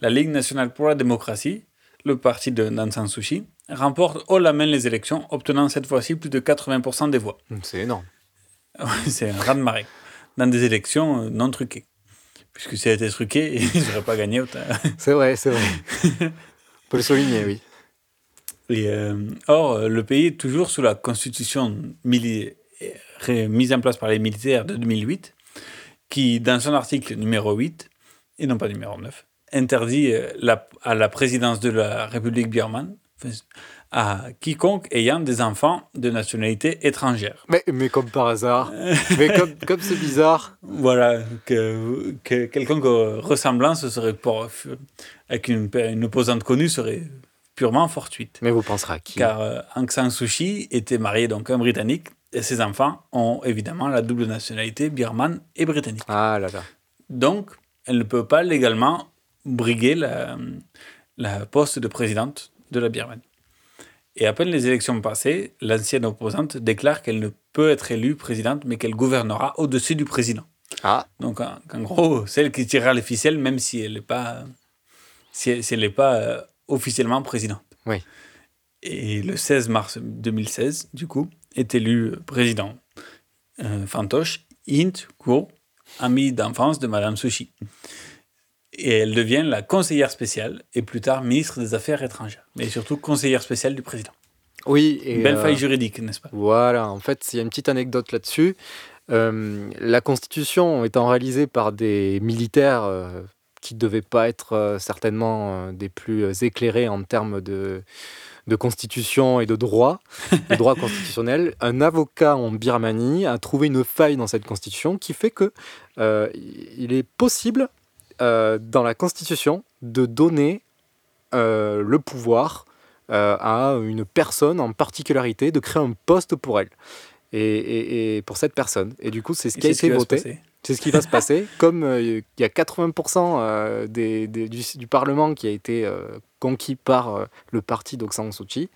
[SPEAKER 10] la Ligue nationale pour la démocratie, le parti de Aung San Suu Kyi, remporte haut la main les élections, obtenant cette fois-ci plus de 80% des voix.
[SPEAKER 9] C'est énorme.
[SPEAKER 10] C'est un raz-de-marée. Dans des élections euh, non truquées. Puisque si elle était truquée, ils n'auraient pas gagné autant.
[SPEAKER 9] C'est vrai, c'est vrai. On peut le souligner, oui.
[SPEAKER 10] Et, euh, or, euh, le pays est toujours sous la constitution mise en place par les militaires de 2008, qui, dans son article numéro 8, et non pas numéro 9, interdit euh, la- à la présidence de la République birmane à quiconque ayant des enfants de nationalité étrangère.
[SPEAKER 9] Mais, mais comme par hasard. mais comme comme c'est bizarre.
[SPEAKER 10] Voilà, que, que quelconque ressemblance serait pour, avec une, une opposante connue serait purement fortuite.
[SPEAKER 9] Mais vous penserez à qui?
[SPEAKER 10] Car euh, Aung San Suu Kyi était marié donc à un Britannique et ses enfants ont évidemment la double nationalité birmane et britannique.
[SPEAKER 9] Ah là là.
[SPEAKER 10] Donc, elle ne peut pas légalement briguer la, la poste de présidente de la Birmanie. Et à peine les élections passées, l'ancienne opposante déclare qu'elle ne peut être élue présidente, mais qu'elle gouvernera au-dessus du président.
[SPEAKER 9] Ah.
[SPEAKER 10] Donc, en, en gros, celle qui tirera les ficelles, même si elle n'est pas, si elle, si elle n'est pas euh, officiellement présidente.
[SPEAKER 9] Oui.
[SPEAKER 10] Et le 16 mars 2016, du coup, est élu président euh, fantoche Int Kuo, amie d'enfance de Madame Sushi. Et elle devient la conseillère spéciale et plus tard ministre des Affaires étrangères, mais surtout conseillère spéciale du président.
[SPEAKER 9] Oui. Et,
[SPEAKER 10] Belle
[SPEAKER 9] euh,
[SPEAKER 10] faille juridique, n'est-ce pas?
[SPEAKER 9] Voilà, en fait, il y a une petite anecdote là-dessus. Euh, la Constitution étant réalisée par des militaires euh, qui ne devaient pas être euh, certainement euh, des plus euh, éclairés en termes de, de constitution et de droit, de droit constitutionnel, un avocat en Birmanie a trouvé une faille dans cette constitution qui fait que euh, il est possible euh, dans la constitution de donner euh, le pouvoir euh, à une personne en particularité, de créer un poste pour elle. Et, et- et pour cette personne. Et du coup, c'est ce qui a été voté. C'est ce qui va se passer. Comme il y a 80% euh, des, des- du, du Parlement qui a été conquis par le parti d'Aung San Suu Kyi,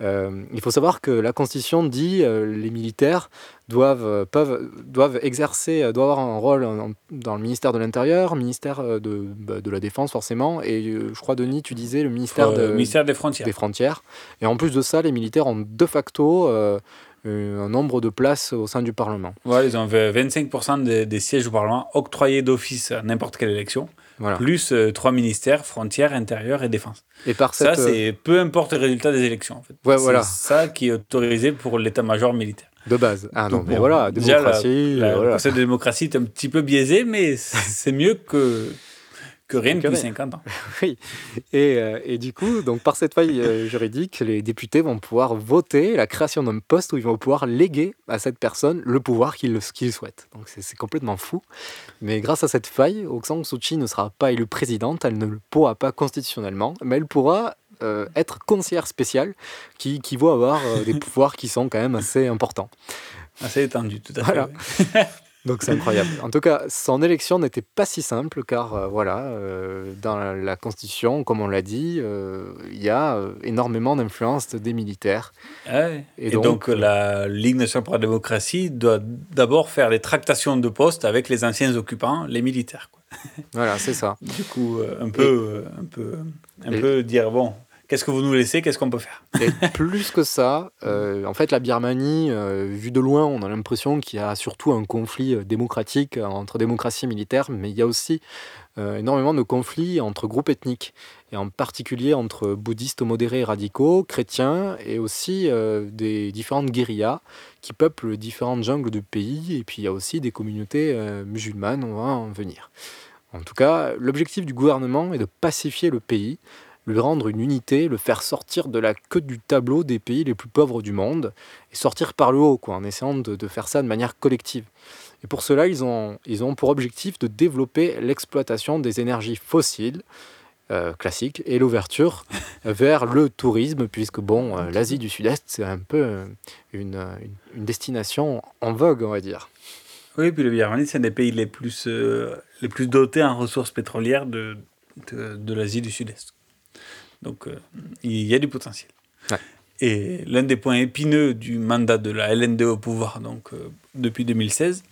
[SPEAKER 9] il faut savoir que la Constitution dit les militaires doivent, euh, peuvent, doivent exercer, euh, doivent avoir un rôle en- dans le ministère de l'Intérieur, ministère euh, de, bah, de la Défense forcément, et je crois Denis, tu disais le ministère, de,
[SPEAKER 10] ministère des Frontières.
[SPEAKER 9] des Frontières. Et en plus de ça, les militaires ont de facto un nombre de places au sein du Parlement.
[SPEAKER 10] Ouais, ils ont v- 25% des, des sièges au Parlement octroyés d'office à n'importe quelle élection,
[SPEAKER 9] Voilà.
[SPEAKER 10] plus euh, trois ministères, frontières, intérieur et défense.
[SPEAKER 9] Et par
[SPEAKER 10] Ça,
[SPEAKER 9] cette, euh,
[SPEAKER 10] c'est peu importe le résultat des élections, en fait.
[SPEAKER 9] Ouais,
[SPEAKER 10] C'est
[SPEAKER 9] voilà.
[SPEAKER 10] ça qui est autorisé pour l'état-major militaire.
[SPEAKER 9] De base. Ah non, mais
[SPEAKER 10] bon,
[SPEAKER 9] voilà,
[SPEAKER 10] déjà, la-
[SPEAKER 9] démocratie.
[SPEAKER 10] la-
[SPEAKER 9] voilà.
[SPEAKER 10] Le concept de démocratie est un petit peu biaisé, mais c'est mieux que, que rien depuis
[SPEAKER 9] rien.
[SPEAKER 10] 50 ans.
[SPEAKER 9] Oui. Et, euh, et du coup, donc par cette faille euh, juridique, les députés vont pouvoir voter la création d'un poste où ils vont pouvoir léguer à cette personne le pouvoir qu'ils qu'ils souhaitent. Donc c'est c'est complètement fou. Mais grâce à cette faille, Aung San Suu Kyi ne sera pas élue présidente, elle ne le pourra pas constitutionnellement, mais elle pourra euh, être conseillère spéciale qui, qui va avoir euh, des pouvoirs qui sont quand même assez importants.
[SPEAKER 10] Assez étendu, tout à fait.
[SPEAKER 9] Voilà.
[SPEAKER 10] oui.
[SPEAKER 9] Donc c'est incroyable. En tout cas, son élection n'était pas si simple car euh, voilà, euh, dans la, la Constitution, comme on l'a dit, euh, il y a énormément d'influence des militaires.
[SPEAKER 10] Ouais.
[SPEAKER 9] Et
[SPEAKER 10] Et,
[SPEAKER 9] donc,
[SPEAKER 10] donc, la Ligue nationale pour la démocratie doit d'abord faire des tractations de postes avec les anciens occupants, les militaires. quoi.
[SPEAKER 9] Voilà, c'est ça.
[SPEAKER 10] Du coup, un peu, un peu, un
[SPEAKER 9] Et-
[SPEAKER 10] peu dire bon, qu'est-ce que vous nous laissez, qu'est-ce qu'on peut faire?
[SPEAKER 9] Et plus que ça, euh, en fait, la Birmanie, euh, vu de loin, on a l'impression qu'il y a surtout un conflit euh, démocratique euh, entre démocratie et militaire, mais il y a aussi énormément de conflits entre groupes ethniques, et en particulier entre bouddhistes modérés et radicaux, chrétiens, et aussi des différentes guérillas qui peuplent différentes jungles du pays, et puis il y a aussi des communautés musulmanes, on va en venir. En tout cas, l'objectif du gouvernement est de pacifier le pays, lui rendre une unité, le faire sortir de la queue du tableau des pays les plus pauvres du monde, et sortir par le haut, quoi, en essayant de, de faire ça de manière collective. Et pour cela, ils ont, ils ont pour objectif de développer l'exploitation des énergies fossiles, euh, classiques, et l'ouverture vers le tourisme, puisque bon, euh, l'Asie du Sud-Est, c'est un peu euh, une, une, une destination en vogue, on va dire.
[SPEAKER 10] Oui, puis le Birmanie, c'est un des pays les plus, euh, les plus dotés en ressources pétrolières de, de, de l'Asie du Sud-Est. Donc, euh, il y a du potentiel.
[SPEAKER 9] Ouais.
[SPEAKER 10] Et l'un des points épineux du mandat de la LND au pouvoir, donc euh, depuis 2016,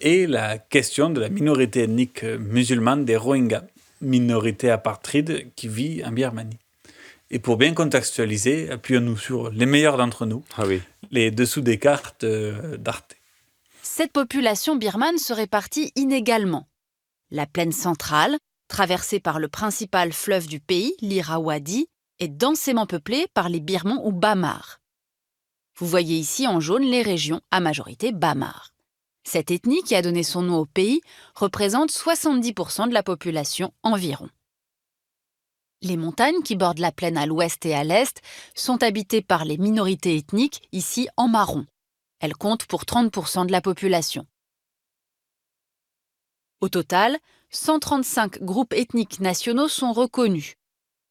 [SPEAKER 10] est la question de la minorité ethnique euh, musulmane des Rohingyas, minorité apatride qui vit en Birmanie. Et pour bien contextualiser, appuyons-nous sur les meilleurs d'entre nous,
[SPEAKER 9] Ah oui.
[SPEAKER 10] les dessous des cartes euh, d'Arte.
[SPEAKER 17] Cette population birmane se répartit inégalement. La plaine centrale, traversée par le principal fleuve du pays, l'Irrawaddy, est densément peuplée par les Birmans ou Bamar. Vous voyez ici en jaune les régions à majorité Bamar. Cette ethnie qui a donné son nom au pays représente 70% de la population environ. Les montagnes qui bordent la plaine à l'ouest et à l'est sont habitées par les minorités ethniques ici en marron. Elles comptent pour 30% de la population. Au total, 135 groupes ethniques nationaux sont reconnus.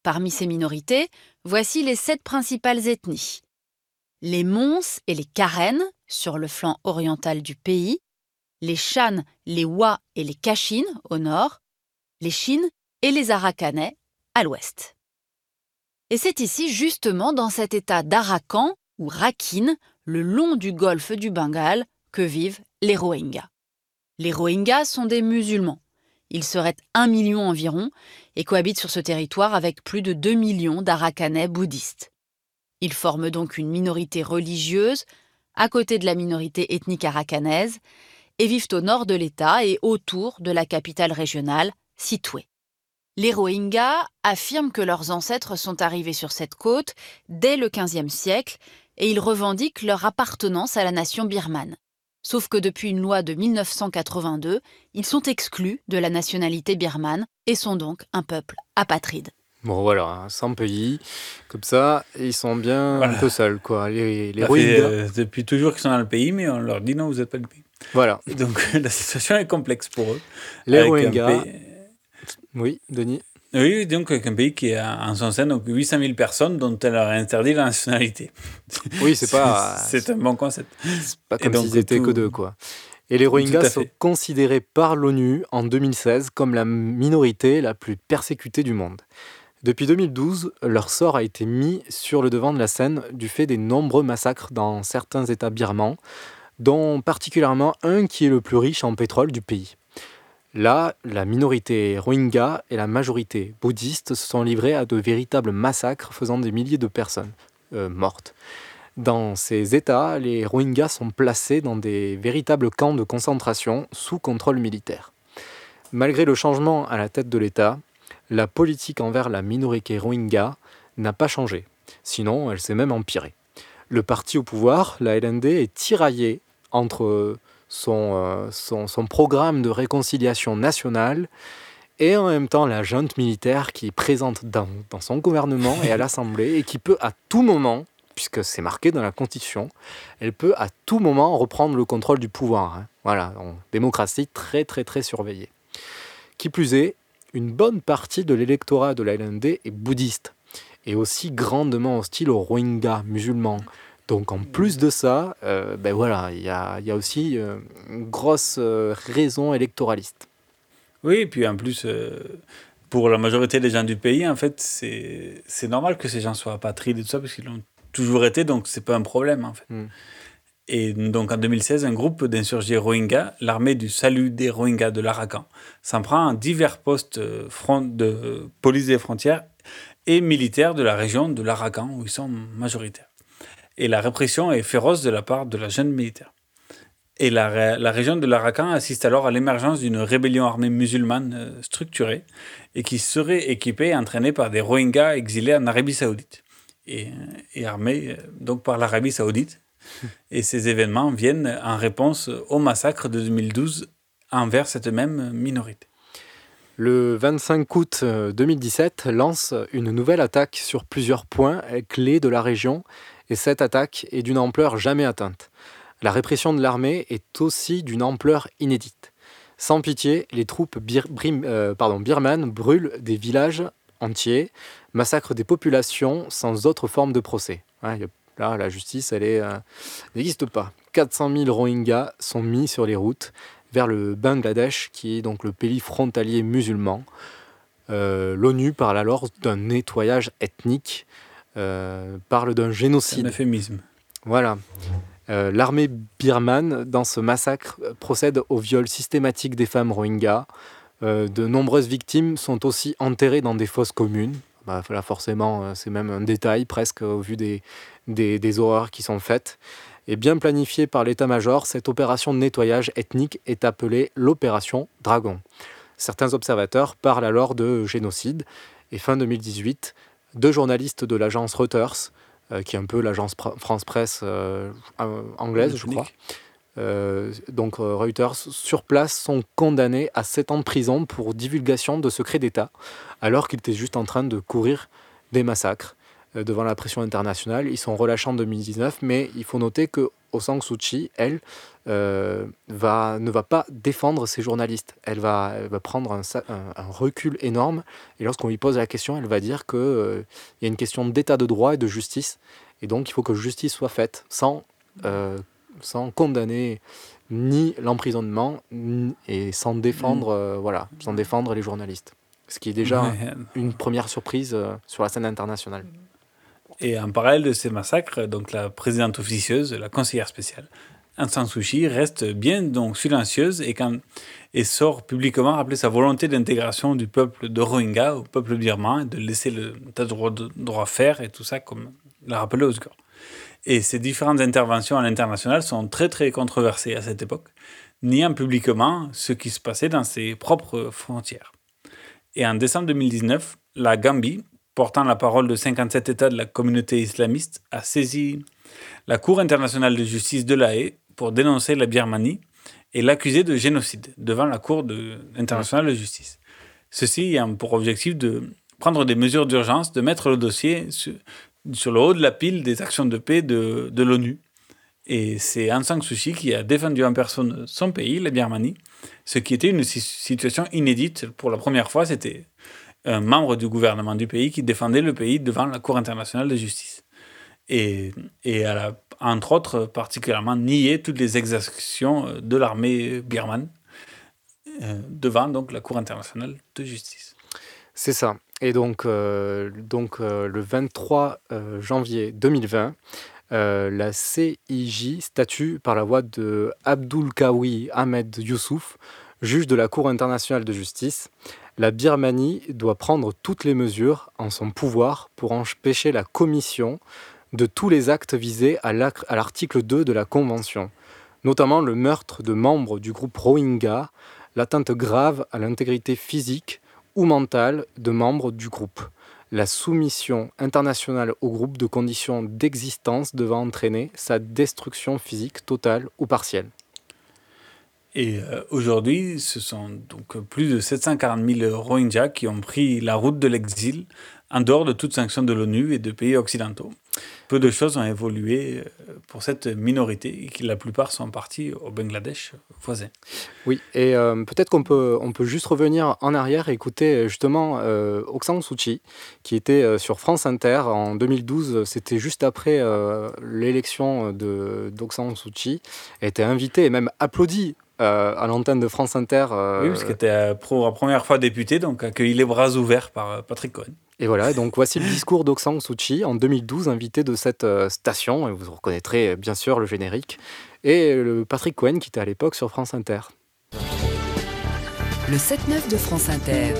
[SPEAKER 17] Parmi ces minorités, voici les sept principales ethnies. Les Mons et les Karen, sur le flanc oriental du pays, les Shan, les Wa et les Kachin, au nord, les Shin et les Arakanais, à l'ouest. Et c'est ici, justement, dans cet état d'Arakan, ou Rakhine, le long du golfe du Bengale, que vivent les Rohingyas. Les Rohingyas sont des musulmans. Ils seraient un million environ et cohabitent sur ce territoire avec plus de 2 millions d'Arakanais bouddhistes. Ils forment donc une minorité religieuse à côté de la minorité ethnique arakanaise et vivent au nord de l'État et autour de la capitale régionale, Sitwe. Les Rohingyas affirment que leurs ancêtres sont arrivés sur cette côte dès le XVe siècle et ils revendiquent leur appartenance à la nation birmane. Sauf que depuis une loi de 1982, ils sont exclus de la nationalité birmane et sont donc un peuple apatride.
[SPEAKER 9] Bon voilà, hein, sans pays, comme ça, ils sont bien
[SPEAKER 10] Voilà.
[SPEAKER 9] un peu seuls, quoi. Les, les
[SPEAKER 10] fait,
[SPEAKER 9] Rohingyas.
[SPEAKER 10] euh, depuis toujours qu'ils sont dans le pays, mais on leur dit non, vous n'êtes pas le pays.
[SPEAKER 9] Voilà.
[SPEAKER 10] Donc la situation est complexe pour eux.
[SPEAKER 9] Les Rohingyas.
[SPEAKER 10] pays-
[SPEAKER 9] Oui, Denis.
[SPEAKER 10] Oui, donc avec un pays qui a en son sein donc 800 000 personnes dont elle a interdit la nationalité.
[SPEAKER 9] Oui, c'est pas-
[SPEAKER 10] C'est un bon concept.
[SPEAKER 9] Pas
[SPEAKER 10] Et
[SPEAKER 9] comme s'ils étaient
[SPEAKER 10] tout-
[SPEAKER 9] que deux, quoi. Et les Rohingyas sont considérés par l'ONU en 2016 comme la minorité la plus persécutée du monde. Depuis 2012, leur sort a été mis sur le devant de la scène du fait des nombreux massacres dans certains États birmans, dont particulièrement un qui est le plus riche en pétrole du pays. Là, la minorité rohingya et la majorité bouddhiste se sont livrés à de véritables massacres faisant des milliers de personnes euh, mortes. Dans ces États, les Rohingyas sont placés dans des véritables camps de concentration sous contrôle militaire. Malgré le changement à la tête de l'État, la politique envers la minorité Rohingya n'a pas changé. Sinon, elle s'est même empirée. Le parti au pouvoir, la LND, est tiraillé entre son, euh, son, son programme de réconciliation nationale et en même temps la junte militaire qui est présente dans, dans son gouvernement et à l'Assemblée et qui peut à tout moment, puisque c'est marqué dans la Constitution, elle peut à tout moment reprendre le contrôle du pouvoir. hein. Voilà, en démocratie très très très surveillée. Qui plus est, une bonne partie de l'électorat de la LND est bouddhiste et aussi grandement hostile aux Rohingyas musulmans. Donc en plus de ça, euh, ben voilà, il y a, il y a aussi euh, une grosse euh, raison électoraliste.
[SPEAKER 10] Oui, et puis en plus, pour la majorité des gens du pays, en fait, c'est normal que ces gens soient apatrides et tout ça, parce qu'ils l'ont toujours été, donc c'est pas un problème, en fait. Et donc en 2016, un groupe d'insurgés Rohingyas, l'armée du salut des Rohingyas de l'Arakan, s'en prend à divers postes front de police des frontières et militaires de la région de l'Arakan, où ils sont majoritaires. Et la répression est féroce de la part de la jeune militaire. Et la, ré- la région de l'Arakan assiste alors à l'émergence d'une rébellion armée musulmane euh, structurée et qui serait équipée et entraînée par des Rohingyas exilés en Arabie Saoudite et, et armée euh, donc par l'Arabie Saoudite. Et ces événements viennent en réponse au massacre de 2012 envers cette même minorité.
[SPEAKER 9] Le 25 août euh, 2017 lance une nouvelle attaque sur plusieurs points euh, clés de la région et cette attaque est d'une ampleur jamais atteinte. La répression de l'armée est aussi d'une ampleur inédite. Sans pitié, les troupes euh, birmanes brûlent des villages entiers, massacrent des populations sans autre forme de procès. Là, la justice, elle euh, n'existe pas. 400 000 Rohingyas sont mis sur les routes vers le Bangladesh, qui est donc le pays frontalier musulman. Euh, L'ONU parle alors d'un nettoyage ethnique, parle d'un génocide.
[SPEAKER 10] Un euphémisme.
[SPEAKER 9] Voilà. Euh, L'armée birmane, dans ce massacre, euh, procède au viol systématique des femmes rohingyas. Euh, de nombreuses victimes sont aussi enterrées dans des fosses communes. Bah, là, forcément, euh, c'est même un détail presque au vu des, des, des horreurs qui sont faites. Et bien planifiée par l'état-major, cette opération de nettoyage ethnique est appelée l'opération Dragon. Certains observateurs parlent alors de génocide. Et fin 2018, deux journalistes de l'agence Reuters, euh, qui est un peu l'agence France Presse euh, euh, anglaise, je crois, euh, donc Reuters, sur place, sont condamnés à 7 ans de prison pour divulgation de secrets d'État, alors qu'ils étaient juste en train de courir des massacres euh, devant la pression internationale. Ils sont relâchés en 2019, mais il faut noter que Aung San Suu Kyi, elle, euh, va, ne va pas défendre ces journalistes. Elle va, elle va prendre un, sa- un- un recul énorme, et lorsqu'on lui pose la question, elle va dire qu'il y a une question d'état de droit et de justice, et donc il faut que justice soit faite sans, euh, sans condamner ni l'emprisonnement et sans défendre, euh, voilà, sans défendre les journalistes. Ce qui est déjà
[SPEAKER 10] Ouais.
[SPEAKER 9] une première surprise euh, sur la scène internationale.
[SPEAKER 10] Et en parallèle de ces massacres, donc la présidente officieuse, la conseillère spéciale, Aung San Suu Kyi reste bien donc silencieuse et, quand, et sort publiquement rappeler sa volonté d'intégration du peuple de Rohingya au peuple birman, de laisser le tas droit, droit faire et tout ça, comme l'a rappelé Oscar. Et ces différentes interventions à l'international sont très très controversées à cette époque, niant publiquement ce qui se passait dans ses propres frontières. Et en décembre 2019, la Gambie, portant la parole de 57 États de la communauté islamiste, a saisi la Cour internationale de justice de La Haye pour dénoncer la Birmanie et l'accuser de génocide devant la Cour internationale de justice. Ceci ayant pour objectif de prendre des mesures d'urgence, de mettre le dossier sur, sur, le haut de la pile des actions de paix de, de l'ONU. Et c'est Aung San Suu Kyi qui a défendu en personne son pays, la Birmanie, ce qui était une situation inédite. Pour la première fois, c'était un membre du gouvernement du pays qui défendait le pays devant la Cour internationale de justice. Et, et elle a, entre autres, particulièrement nié toutes les exactions de l'armée birmane euh, devant donc, la Cour internationale de justice.
[SPEAKER 9] C'est ça. Et donc, euh, donc euh, le 23 euh, janvier 2020, euh, la CIJ statue par la voix de Abdul Kawi Ahmed Youssouf, juge de la Cour internationale de justice. La Birmanie doit prendre toutes les mesures en son pouvoir pour empêcher la commission de tous les actes visés à l'article 2 de la Convention, notamment le meurtre de membres du groupe Rohingya, l'atteinte grave à l'intégrité physique ou mentale de membres du groupe, la soumission internationale au groupe de conditions d'existence devant entraîner sa destruction physique totale ou partielle.
[SPEAKER 10] Et euh, aujourd'hui, ce sont donc plus de 740 000 Rohingyas qui ont pris la route de l'exil en dehors de toute sanction de l'ONU et de pays occidentaux. Peu de choses ont évolué pour cette minorité et que la plupart sont partis au Bangladesh voisin.
[SPEAKER 9] Oui, et euh, peut-être qu'on peut, on peut juste revenir en arrière et écouter justement euh, Aung San Suu Kyi, qui était euh, sur France Inter en 2012. C'était juste après euh, l'élection d'Aung San Suu Kyi. Elle était invitée et même applaudie euh, à l'antenne de France Inter. Euh,
[SPEAKER 10] oui, parce qu'elle était pour la première fois députée, donc accueilli les bras ouverts par Patrick Cohen.
[SPEAKER 9] Et voilà, donc voici le discours d'Aung Suu Kyi en 2012, invité de cette euh, station, et vous reconnaîtrez bien sûr le générique, et le Patrick Cohen qui était à l'époque sur France Inter.
[SPEAKER 18] Le 7-9 de France Inter.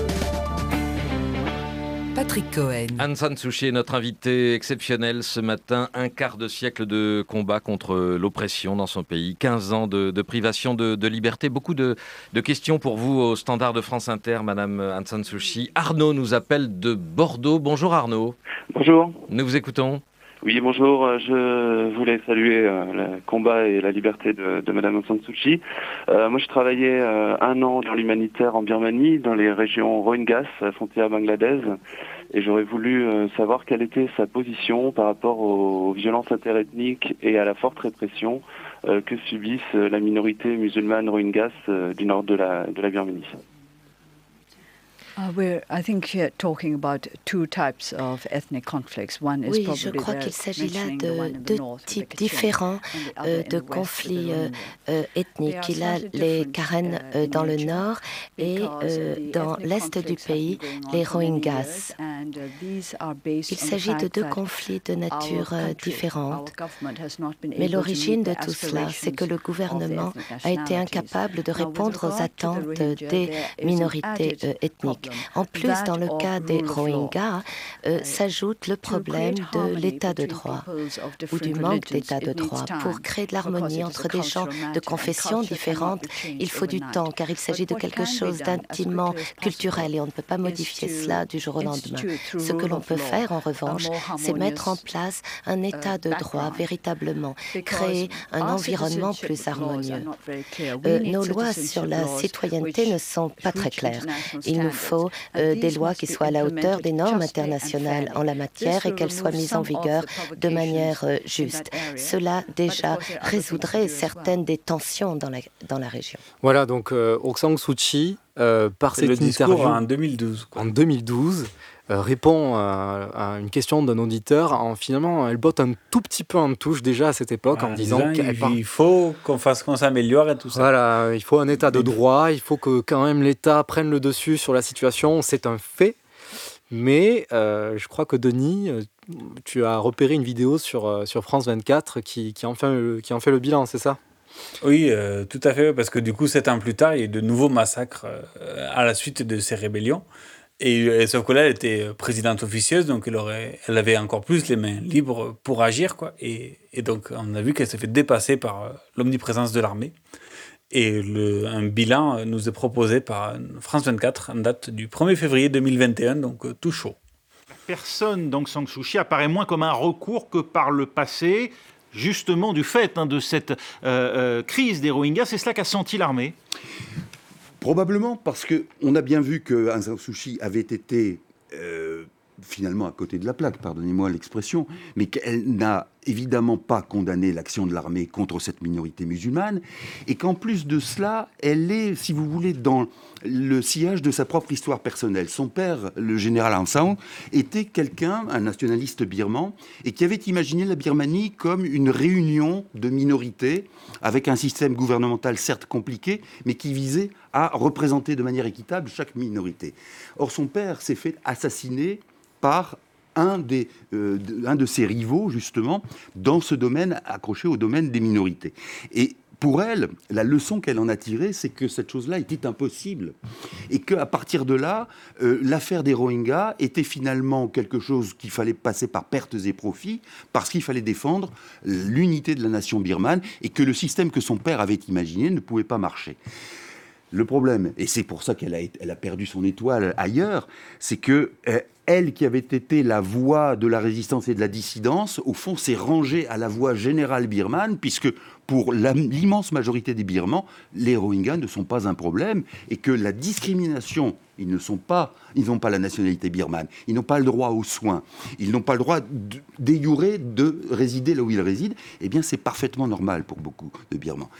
[SPEAKER 18] Patrick Cohen.
[SPEAKER 19] Aung San Suu Kyi est notre invité exceptionnel ce matin. Un quart de siècle de combat contre l'oppression dans son pays. 15 ans de, de privation de, de, liberté. Beaucoup de, de, questions pour vous au standard de France Inter, Madame Aung San Suu Kyi. Arnaud nous appelle de Bordeaux. Bonjour Arnaud.
[SPEAKER 20] Bonjour.
[SPEAKER 19] Nous vous écoutons.
[SPEAKER 20] Oui, bonjour. Je voulais saluer euh, le combat et la liberté de, de Madame Aung San Suu Kyi. Euh, moi, je travaillais euh, un an dans l'humanitaire en Birmanie, dans les régions Rohingyas, frontière bangladesh, et j'aurais voulu euh, savoir quelle était sa position par rapport aux violences interethniques et à la forte répression euh, que subissent la minorité musulmane Rohingyas du nord de la, de la Birmanie.
[SPEAKER 21] Oui, je crois qu'il s'agit là de deux types différents euh, de conflits euh, euh, ethniques. Il a les Karen euh, dans le nord et dans l'est du pays, les Rohingyas. Il s'agit de deux conflits de nature différente. Mais l'origine de tout cela, c'est que le gouvernement a été incapable de répondre aux attentes des minorités ethniques. En plus, dans le cas des Rohingyas, euh, s'ajoute le problème de l'état de droit ou du manque d'état de droit. Pour créer de l'harmonie entre des gens de confessions différentes, il faut du temps car il s'agit de quelque chose d'intimement culturel et on ne peut pas modifier cela du jour au lendemain. Ce que l'on peut faire, en revanche, c'est mettre en place un état de droit véritablement, créer un environnement plus harmonieux. Euh, nos lois sur la citoyenneté ne sont pas très claires. Il nous faut euh, des lois qui soient à la hauteur des normes internationales en la matière et qu'elles soient mises en vigueur de manière euh, juste. Cela déjà résoudrait certaines des tensions dans la, dans la région.
[SPEAKER 9] Voilà, donc euh, Aung San Suu Kyi, euh, par cette interview
[SPEAKER 10] en 2012,
[SPEAKER 9] en 2012 euh, répond à, à, une question d'un auditeur en finalement elle botte un tout petit peu en touche déjà à cette époque
[SPEAKER 10] ah,
[SPEAKER 9] en disant
[SPEAKER 10] qu'il part... faut qu'on fasse qu'on s'améliore et tout ça.
[SPEAKER 9] Voilà, il faut un état de droit, il faut que quand même l'État prenne le dessus sur la situation, c'est un fait. Mais euh, je crois que Denis, tu as repéré une vidéo sur, sur France 24 qui, qui, en fait, le, qui en fait le bilan, c'est ça?
[SPEAKER 10] Oui, tout à fait, parce que du coup, sept ans plus tard, il y a eu de nouveaux massacres à la suite de ces rébellions. Et, sauf que là, elle était présidente officieuse, donc elle, avait encore plus les mains libres pour agir. Quoi. Et, et donc, on a vu qu'elle s'est fait dépasser par euh, l'omniprésence de l'armée. Et un bilan nous est proposé par France 24 en date du 1er février 2021, donc euh, tout chaud.
[SPEAKER 22] Personne d'Aung San Suu apparaît moins comme un recours que par le passé, justement du fait hein, de cette euh, crise des Rohingyas. C'est cela qu'a senti l'armée
[SPEAKER 5] Probablement parce qu'on a bien vu que Aung avait été euh, finalement à côté de la plaque, pardonnez-moi l'expression, mais qu'elle n'a évidemment pas condamné l'action de l'armée contre cette minorité musulmane, et qu'en plus de cela, elle est, si vous voulez, dans le sillage de sa propre histoire personnelle. Son père, le général Aung San, était quelqu'un, un nationaliste birman, et qui avait imaginé la Birmanie comme une réunion de minorités, avec un système gouvernemental certes compliqué, mais qui visait à représenter de manière équitable chaque minorité. Or, son père s'est fait assassiner par un, des, euh, un de ses rivaux, justement, dans ce domaine, accroché au domaine des minorités. Et pour elle, la leçon qu'elle en a tirée, c'est que cette chose-là était impossible. Et qu'à partir de là, euh, l'affaire des Rohingyas était finalement quelque chose qu'il fallait passer par pertes et profits, parce qu'il fallait défendre l'unité de la nation birmane, et que le système que son père avait imaginé ne pouvait pas marcher. Le problème, et c'est pour ça qu'elle a, elle a perdu son étoile ailleurs, c'est que euh, elle qui avait été la voix de la résistance et de la dissidence, au fond, s'est rangée à la voix générale birmane, puisque pour l'immense majorité des Birmans, les Rohingyas ne sont pas un problème, et que la discrimination, ils ne sont pas, ils n'ont pas la nationalité birmane, ils n'ont pas le droit aux soins, ils n'ont pas le droit d'éjurer de résider là où ils résident, eh bien c'est parfaitement normal pour beaucoup de Birmans.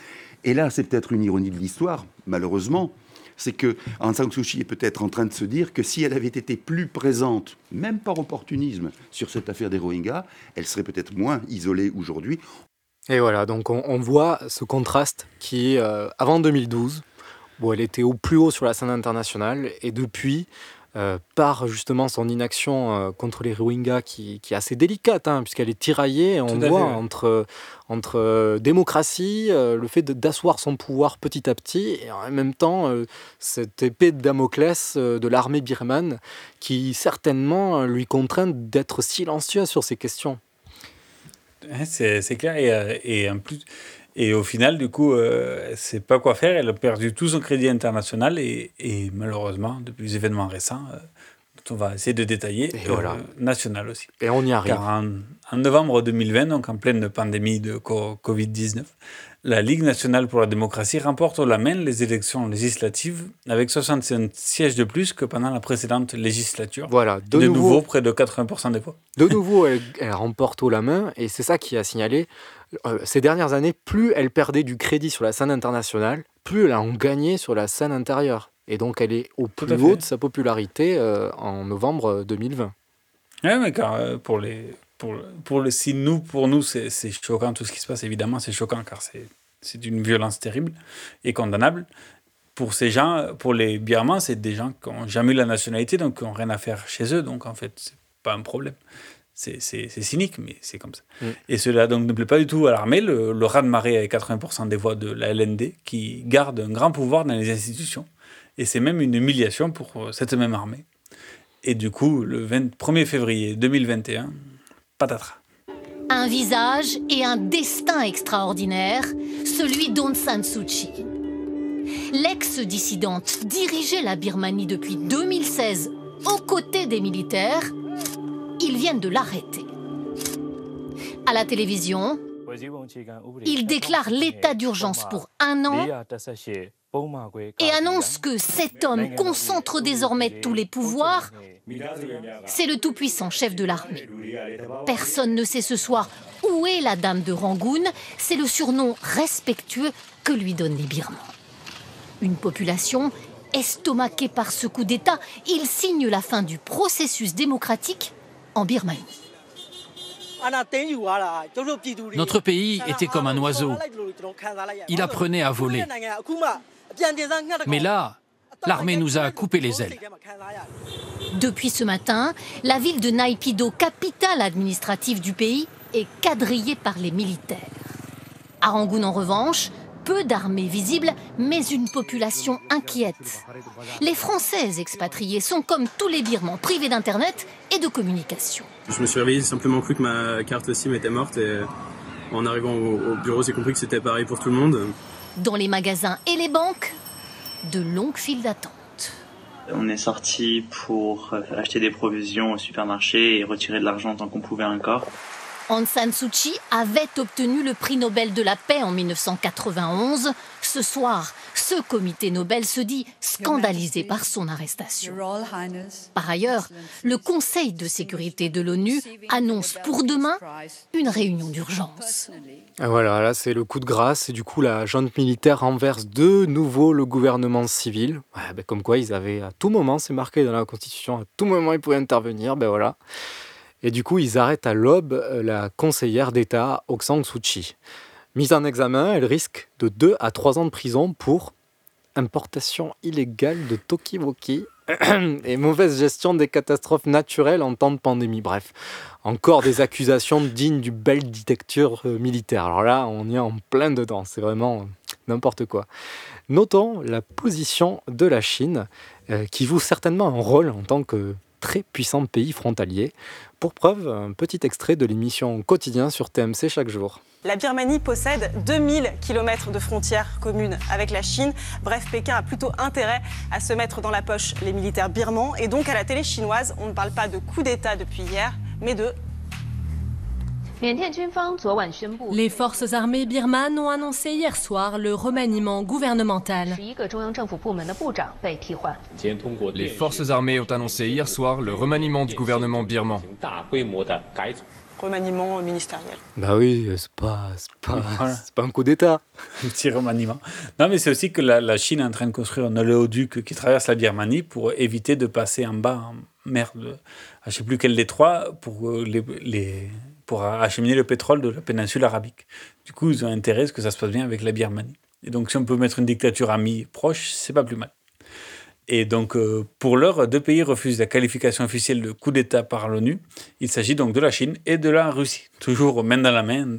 [SPEAKER 5] Et là, c'est peut-être une ironie de l'histoire, malheureusement, c'est que Aung San Suu Kyi est peut-être en train de se dire que si elle avait été plus présente, même par opportunisme, sur cette affaire des Rohingyas, elle serait peut-être moins isolée aujourd'hui.
[SPEAKER 9] Et voilà, donc on, voit ce contraste qui, euh, avant 2012, où elle était au plus haut sur la scène internationale, et depuis, euh, par justement son inaction euh, contre les Rohingyas qui, qui est assez délicate, hein, puisqu'elle est tiraillée, on voit, entre, entre euh, démocratie, le fait d'asseoir son pouvoir petit à petit, et en même temps cette épée de Damoclès de l'armée birmane qui certainement lui contraint d'être silencieuse sur ces questions.
[SPEAKER 10] C'est clair, et, et en plus, et au final, du coup, euh, c'est pas quoi faire. Elle a perdu tout son crédit international et, et malheureusement, depuis les événements récents, euh, on va essayer de détailler, euh, national aussi.
[SPEAKER 9] Et on y arrive.
[SPEAKER 10] Car en, en, novembre 2020, donc en pleine pandémie de Covid-19, la Ligue nationale pour la démocratie remporte au la main les élections législatives avec 65 sièges de plus que pendant la précédente législature.
[SPEAKER 9] Voilà,
[SPEAKER 10] de, nouveau, près de 80% des voix.
[SPEAKER 9] De nouveau, elle, elle remporte au la main et c'est ça qui a signalé euh, ces dernières années, plus elle perdait du crédit sur la scène internationale, plus elle en gagnait sur la scène intérieure. Et donc elle est au plus haut de sa popularité euh, en novembre 2020.
[SPEAKER 10] Oui, mais car euh, pour les, pour, pour le, si nous, pour nous, c'est choquant tout ce qui se passe, évidemment, c'est choquant car c'est une violence terrible et condamnable. Pour ces gens, pour les Birmans, c'est des gens qui n'ont jamais eu la nationalité, donc qui n'ont rien à faire chez eux, donc en fait, c'est pas un problème. C'est cynique, mais c'est comme ça. Mm. Et cela donc ne plaît pas du tout à l'armée. Le, le raz-de-marée avec 80% des voix de la LND qui garde un grand pouvoir dans les institutions. Et c'est même une humiliation pour euh, cette même armée. Et du coup, le 1er février 2021, patatras.
[SPEAKER 23] Un visage et un destin extraordinaire, celui d'Aung San Suu Kyi. L'ex-dissidente dirigeait la Birmanie depuis 2016 aux côtés des militaires ils viennent de l'arrêter. À la télévision, il déclare l'état d'urgence pour un an et annonce que cet homme concentre désormais tous les pouvoirs. C'est le tout-puissant chef de l'armée. Personne ne sait ce soir où est la dame de Rangoon. C'est le surnom respectueux que lui donnent les Birmans. Une population estomaquée par ce coup d'État, il signe la fin du processus démocratique en Birmanie.
[SPEAKER 24] Notre pays était comme un oiseau. Il apprenait à voler. Mais là, L'armée nous a coupé les ailes.
[SPEAKER 23] Depuis ce matin, la ville de Naypyidaw, capitale administrative du pays, est quadrillée par les militaires. À Rangoon, en revanche, peu d'armées visibles, mais une population inquiète. Les Français expatriés sont comme tous les Birmans, privés d'Internet et de communication.
[SPEAKER 25] Je me suis réveillé, j'ai simplement cru que ma carte SIM était morte et en arrivant au, bureau, j'ai compris que c'était pareil pour tout le monde.
[SPEAKER 23] Dans les magasins et les banques, de longues files d'attente.
[SPEAKER 26] On est sorti pour acheter des provisions au supermarché et retirer de l'argent tant qu'on pouvait encore.
[SPEAKER 23] Aung San Suu Kyi avait obtenu le prix Nobel de la paix en 1991. Ce soir, ce comité Nobel se dit scandalisé par son arrestation. Par ailleurs, le Conseil de sécurité de l'ONU annonce pour demain une réunion d'urgence.
[SPEAKER 9] Ah, voilà, là c'est le coup de grâce et du coup la junte militaire renverse de nouveau le gouvernement civil. Ben, comme quoi ils avaient à tout moment, c'est marqué dans la Constitution, à tout moment ils pouvaient intervenir, ben voilà. Et du coup, ils arrêtent à l'aube euh, la conseillère d'État Aung San Suu Kyi. Mise en examen, elle risque de 2 à 3 ans de prison pour importation illégale de Tokiwoki et mauvaise gestion des catastrophes naturelles en temps de pandémie. Bref, encore des accusations dignes du belle dictature euh, militaire. Alors là, on y est en plein dedans, c'est vraiment n'importe quoi. Notons la position de la Chine, euh, qui joue certainement un rôle en tant que très puissant pays frontalier. Pour preuve, un petit extrait de l'émission Quotidien sur TMC chaque jour.
[SPEAKER 27] La Birmanie possède 2000 km de frontières communes avec la Chine. Bref, Pékin a plutôt intérêt à se mettre dans la poche les militaires birmans. Et donc à la télé chinoise, on ne parle pas de coup d'État depuis hier, mais de
[SPEAKER 28] les forces armées birmanes ont annoncé hier soir le remaniement gouvernemental.
[SPEAKER 29] Les forces armées ont annoncé hier soir le remaniement du gouvernement birman.
[SPEAKER 27] Remaniement ministériel.
[SPEAKER 9] Bah oui, c'est pas, pas, pas un coup d'État.
[SPEAKER 10] Un petit remaniement. Non, mais c'est aussi que la, Chine est en train de construire un oléoduc qui traverse la Birmanie pour éviter de passer en bas en mer de, je ne sais plus quel détroit, pour les, les pour acheminer le pétrole de la péninsule arabique. Du coup, ils ont intérêt à ce que ça se passe bien avec la Birmanie. Et donc, si on peut mettre une dictature amie proche, c'est pas plus mal. Et donc, euh, pour l'heure, deux pays refusent la qualification officielle de coup d'État par l'ONU. Il s'agit donc de la Chine et de la Russie. Toujours main dans la main,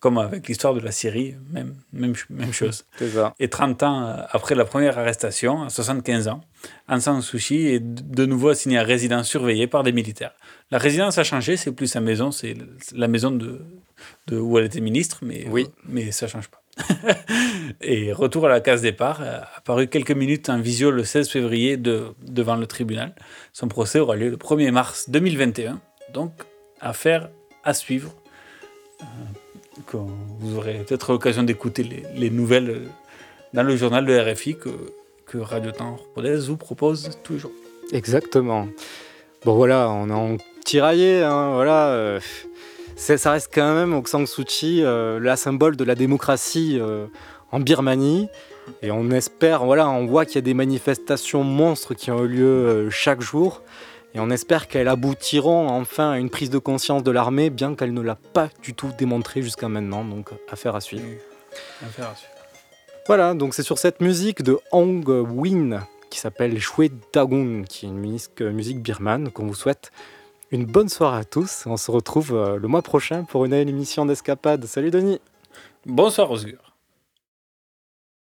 [SPEAKER 10] comme avec l'histoire de la Syrie, même, même, même chose. Et 30 ans après la première arrestation, à 75 ans, Aung San Suu Kyi est de nouveau assigné à résidence surveillée par des militaires. La résidence a changé, c'est plus sa maison, c'est la maison de, de, où elle était ministre, mais, oui. mais ça change pas. et retour à la case départ, apparu quelques minutes en visio le 16 février de, devant le tribunal. Son procès aura lieu le 1er mars 2021, donc affaire à suivre. Euh, vous aurez peut-être l'occasion d'écouter les, les, nouvelles dans le journal de RFI que, que Radio Temps vous propose toujours.
[SPEAKER 9] Exactement. Bon voilà, on est en tiraillé, hein, voilà. Euh, ça reste quand même Aung San Suu Kyi, euh, la symbole de la démocratie euh, en Birmanie. Et on espère, voilà, on voit qu'il y a des manifestations monstres qui ont eu lieu chaque jour. Et on espère qu'elles aboutiront enfin à une prise de conscience de l'armée, bien qu'elle ne l'a pas du tout démontré jusqu'à maintenant. Donc, affaire à suivre.
[SPEAKER 10] Affaire à suivre.
[SPEAKER 9] Voilà, donc c'est sur cette musique de Hong Win qui s'appelle Shwe Dagon, qui est une musique, musique birmane qu'on vous souhaite une bonne soirée à tous. On se retrouve euh, le mois prochain pour une émission d'escapade. Salut Denis.
[SPEAKER 10] Bonsoir Osgur.